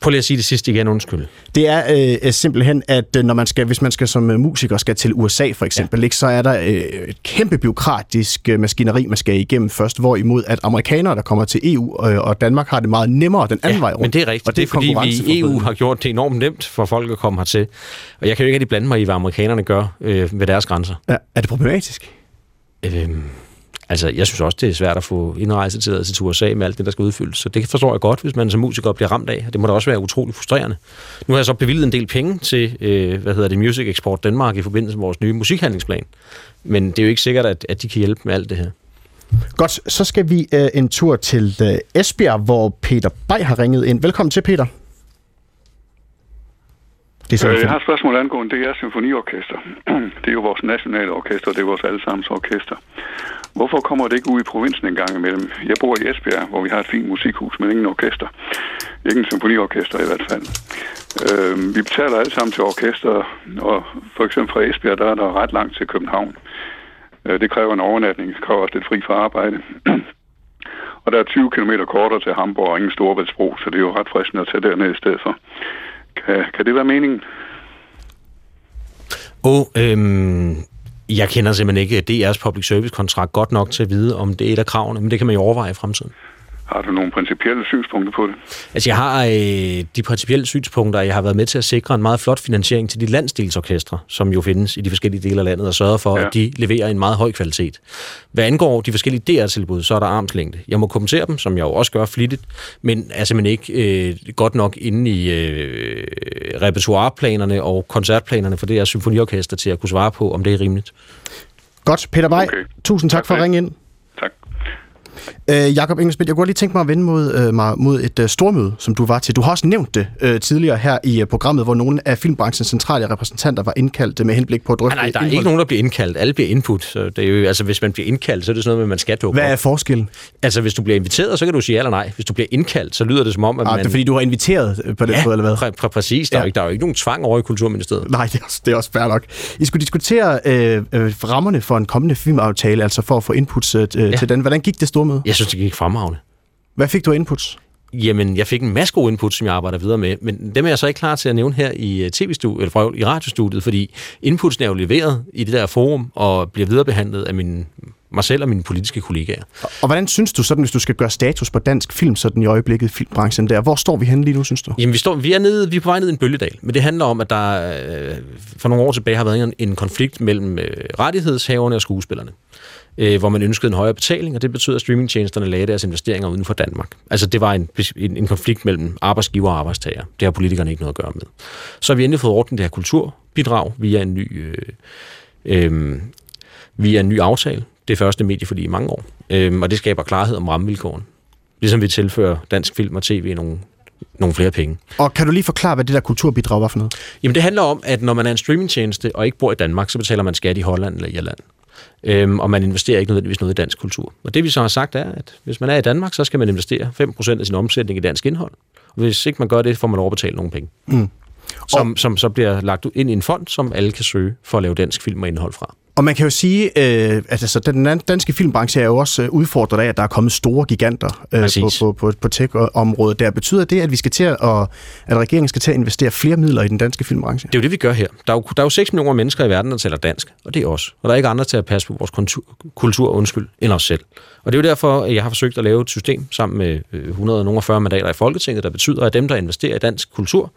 [SPEAKER 2] Prøv lige at sige det sidste igen, undskyld.
[SPEAKER 3] Det er øh, simpelthen, at øh, når man skal, hvis man skal som øh, musiker skal til USA for eksempel, ja. ikke, så er der øh, et kæmpe byråkratisk øh, maskineri, man skal igennem først, hvorimod at amerikanere, der kommer til EU øh, og Danmark, har det meget nemmere den anden
[SPEAKER 2] ja,
[SPEAKER 3] vej rundt.
[SPEAKER 2] men det er rigtigt.
[SPEAKER 3] Og
[SPEAKER 2] det er, fordi vi i EU har gjort det enormt nemt for folk at komme hertil. Og jeg kan jo ikke rigtig blande mig i, hvad amerikanerne gør øh, ved deres grænser.
[SPEAKER 3] Ja, er det problematisk?
[SPEAKER 2] Øhm, altså, jeg synes også, det er svært at få indrejsetilladelse til USA med alt det, der skal udfyldes. Så det forstår jeg godt, hvis man som musiker bliver ramt af. Det må da også være utrolig frustrerende. Nu har jeg så bevilget en del penge til, øh, hvad hedder det, Music Export Danmark i forbindelse med vores nye musikhandlingsplan. Men det er jo ikke sikkert, at, at de kan hjælpe med alt det her.
[SPEAKER 3] Godt, så skal vi øh, en tur til øh, Esbjerg, hvor Peter Bay har ringet ind. Velkommen til, Peter.
[SPEAKER 14] Det er øh, jeg har et spørgsmål angående det er symfoniorkester. det er jo vores nationale orkester, det er vores allesammens orkester. Hvorfor kommer det ikke ud i provinsen en gang imellem? Jeg bor i Esbjerg, hvor vi har et fint musikhus, men ingen orkester. Ikke en symfoniorkester i hvert fald. Øh, vi betaler alle sammen til orkester, og for eksempel fra Esbjerg, der er der ret langt til København. Øh, det kræver en overnatning, det kræver også lidt fri fra arbejde. Og der er 20 km kortere til Hamburg og ingen Storvældsbro, så det er jo ret fristende at tage derned i stedet for. Kan, kan det være meningen?
[SPEAKER 2] Og øhm, jeg kender simpelthen ikke DR's public service kontrakt godt nok til at vide, om det er et af kravene, men det kan man jo overveje i fremtiden.
[SPEAKER 14] Har du nogle principielle synspunkter på det?
[SPEAKER 2] Altså, jeg har øh, de principielle synspunkter, jeg har været med til at sikre en meget flot finansiering til de landsdelsorkestre, som jo findes i de forskellige dele af landet, og sørge for, ja. at de leverer en meget høj kvalitet. Hvad angår de forskellige DR-tilbud, så er der armslængde. Jeg må kommentere dem, som jeg jo også gør flittigt, men er simpelthen ikke øh, godt nok inde i øh, repertoireplanerne og koncertplanerne for det her symfoniorkester til at kunne svare på, om det er rimeligt.
[SPEAKER 3] Godt, Peter Bay. Okay. Tusind tak, tak for at ringe ind. Øh, Jakob Engelsmidt, jeg kunne lige tænke mig at vende mod, øh, mig mod et øh, stormøde, som du var til. Du har også nævnt det øh, tidligere her i øh, programmet, hvor nogle af filmbranchens centrale repræsentanter var indkaldt med henblik på at drøfte
[SPEAKER 2] Nej, nej der er indhold. ikke nogen, der bliver indkaldt. Alle bliver input. Så det er jo, altså, hvis man bliver indkaldt, så er det sådan noget med, at man skal dukke
[SPEAKER 3] Hvad er forskellen?
[SPEAKER 2] Altså, hvis du bliver inviteret, så kan du sige ja eller nej. Hvis du bliver indkaldt, så lyder det som om, at
[SPEAKER 3] ah,
[SPEAKER 2] man...
[SPEAKER 3] det er fordi, du har inviteret øh, på den
[SPEAKER 2] ja,
[SPEAKER 3] måde, eller
[SPEAKER 2] hvad? Præ- præ- præcis. Der, ja. er jo ikke, der er jo ikke nogen tvang over i Kulturministeriet.
[SPEAKER 3] Nej, det er også, det er også fair nok. I skulle diskutere øh, øh, rammerne for en kommende filmaftale, altså for at få inputs øh, ja. til den. Hvordan gik det stormøde?
[SPEAKER 2] Jeg synes, det gik fremragende.
[SPEAKER 3] Hvad fik du inputs?
[SPEAKER 2] Jamen, jeg fik en masse gode input, som jeg arbejder videre med, men dem er jeg så ikke klar til at nævne her i tv-studiet, eller i radiostudiet, fordi inputsen er jo leveret i det der forum og bliver viderebehandlet af min, mig selv og mine politiske kollegaer.
[SPEAKER 3] Og hvordan synes du sådan, hvis du skal gøre status på dansk film, sådan i øjeblikket filmbranchen der, hvor står vi henne lige nu, synes du?
[SPEAKER 2] Jamen, vi, står, vi, er, nede, vi er på vej ned i en bølgedal, men det handler om, at der øh, for nogle år tilbage har været en, en konflikt mellem øh, rettighedshaverne og skuespillerne øh, hvor man ønskede en højere betaling, og det betyder, at streamingtjenesterne lagde deres investeringer uden for Danmark. Altså det var en, en, en konflikt mellem arbejdsgiver og arbejdstager. Det har politikerne ikke noget at gøre med. Så har vi endelig fået ordnet det her kulturbidrag via en ny, øh, øh, via en ny aftale. Det første medieforlig i mange år. Øh, og det skaber klarhed om rammevilkåren. Ligesom vi tilfører dansk film og tv nogle nogle flere penge.
[SPEAKER 3] Og kan du lige forklare, hvad det der kulturbidrag var for noget?
[SPEAKER 2] Jamen det handler om, at når man er en streamingtjeneste og ikke bor i Danmark, så betaler man skat i Holland eller Irland øhm, og man investerer ikke nødvendigvis noget i dansk kultur. Og det vi så har sagt er, at hvis man er i Danmark, så skal man investere 5% af sin omsætning i dansk indhold. Og hvis ikke man gør det, får man overbetalt nogle penge. Mm. Som, som så bliver lagt ind i en fond, som alle kan søge for at lave dansk film og indhold fra.
[SPEAKER 3] Og man kan jo sige, øh, at altså, den danske filmbranche er jo også øh, udfordret af, at der er kommet store giganter øh, på, på, på, på tech-området. Der betyder det, at vi skal til at, at, at regeringen skal til at investere flere midler i den danske filmbranche?
[SPEAKER 2] Det er jo det, vi gør her. Der er jo, der er jo 6 millioner mennesker i verden, der taler dansk, og det er os. Og der er ikke andre til at passe på vores kultur, kultur undskyld, end os selv. Og det er jo derfor, at jeg har forsøgt at lave et system sammen med 140 øh, mandater i Folketinget, der betyder, at dem, der investerer i dansk kultur,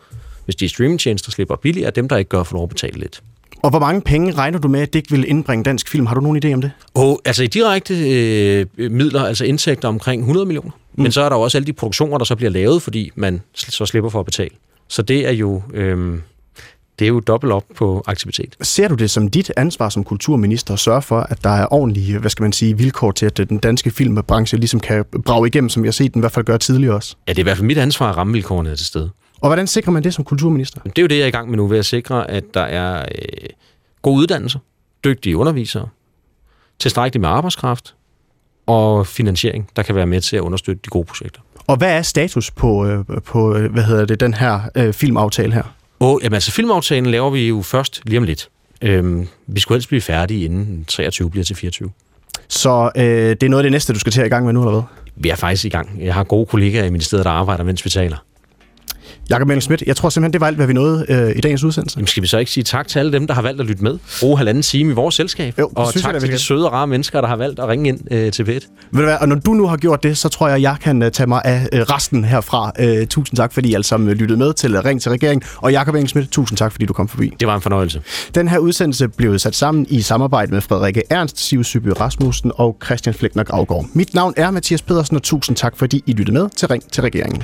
[SPEAKER 2] hvis de streamingtjenester slipper billigere, er dem, der ikke gør for lov at betale lidt.
[SPEAKER 3] Og hvor mange penge regner du med, at det vil indbringe dansk film? Har du nogen idé om det?
[SPEAKER 2] Oh, altså i direkte øh, midler, altså indtægter omkring 100 millioner. Mm. Men så er der også alle de produktioner, der så bliver lavet, fordi man så slipper for at betale. Så det er jo... Øh, det er jo dobbelt op på aktivitet.
[SPEAKER 3] Ser du det som dit ansvar som kulturminister at sørge for, at der er ordentlige, hvad skal man sige, vilkår til, at den danske filmbranche ligesom kan brage igennem, som jeg har set den i hvert fald gøre tidligere også?
[SPEAKER 2] Ja, det er i hvert fald mit ansvar, at rammevilkårene er til stede.
[SPEAKER 3] Og hvordan sikrer man det som kulturminister?
[SPEAKER 2] Det er jo det, jeg er i gang med nu, ved at sikre, at der er øh, gode uddannelser, dygtige undervisere, tilstrækkeligt med arbejdskraft og finansiering, der kan være med til at understøtte de gode projekter.
[SPEAKER 3] Og hvad er status på, øh, på øh, hvad hedder det, den her øh, filmaftale her?
[SPEAKER 2] Og, jamen, altså, filmaftalen laver vi jo først lige om lidt. Øhm, vi skulle helst blive færdige inden 23 bliver til 24.
[SPEAKER 3] Så øh, det er noget af det næste, du skal til at i gang med nu, eller hvad?
[SPEAKER 2] Vi er faktisk i gang. Jeg har gode kollegaer i ministeriet, der arbejder, mens vi taler.
[SPEAKER 3] Jakob Møller Schmidt, jeg tror simpelthen, det var alt, hvad vi nåede øh, i dagens udsendelse.
[SPEAKER 2] Jamen, skal vi så ikke sige tak til alle dem, der har valgt at lytte med? Bruge halvanden time i vores selskab. Jo, og tak jeg, til de søde og rare mennesker, der har valgt at ringe ind øh, til p Ved
[SPEAKER 3] du hvad, og når du nu har gjort det, så tror jeg, jeg kan uh, tage mig af uh, resten herfra. Uh, tusind tak, fordi I alle sammen lyttede med til Ring til Regeringen. Og Jakob Schmidt, tusind tak, fordi du kom forbi.
[SPEAKER 2] Det var en fornøjelse.
[SPEAKER 3] Den her udsendelse blev sat sammen i samarbejde med Frederikke Ernst, Siv Syby Rasmussen og Christian Flækner Gravgaard. Mit navn er Mathias Pedersen, og tusind tak, fordi I lyttede med til Ring til Regeringen.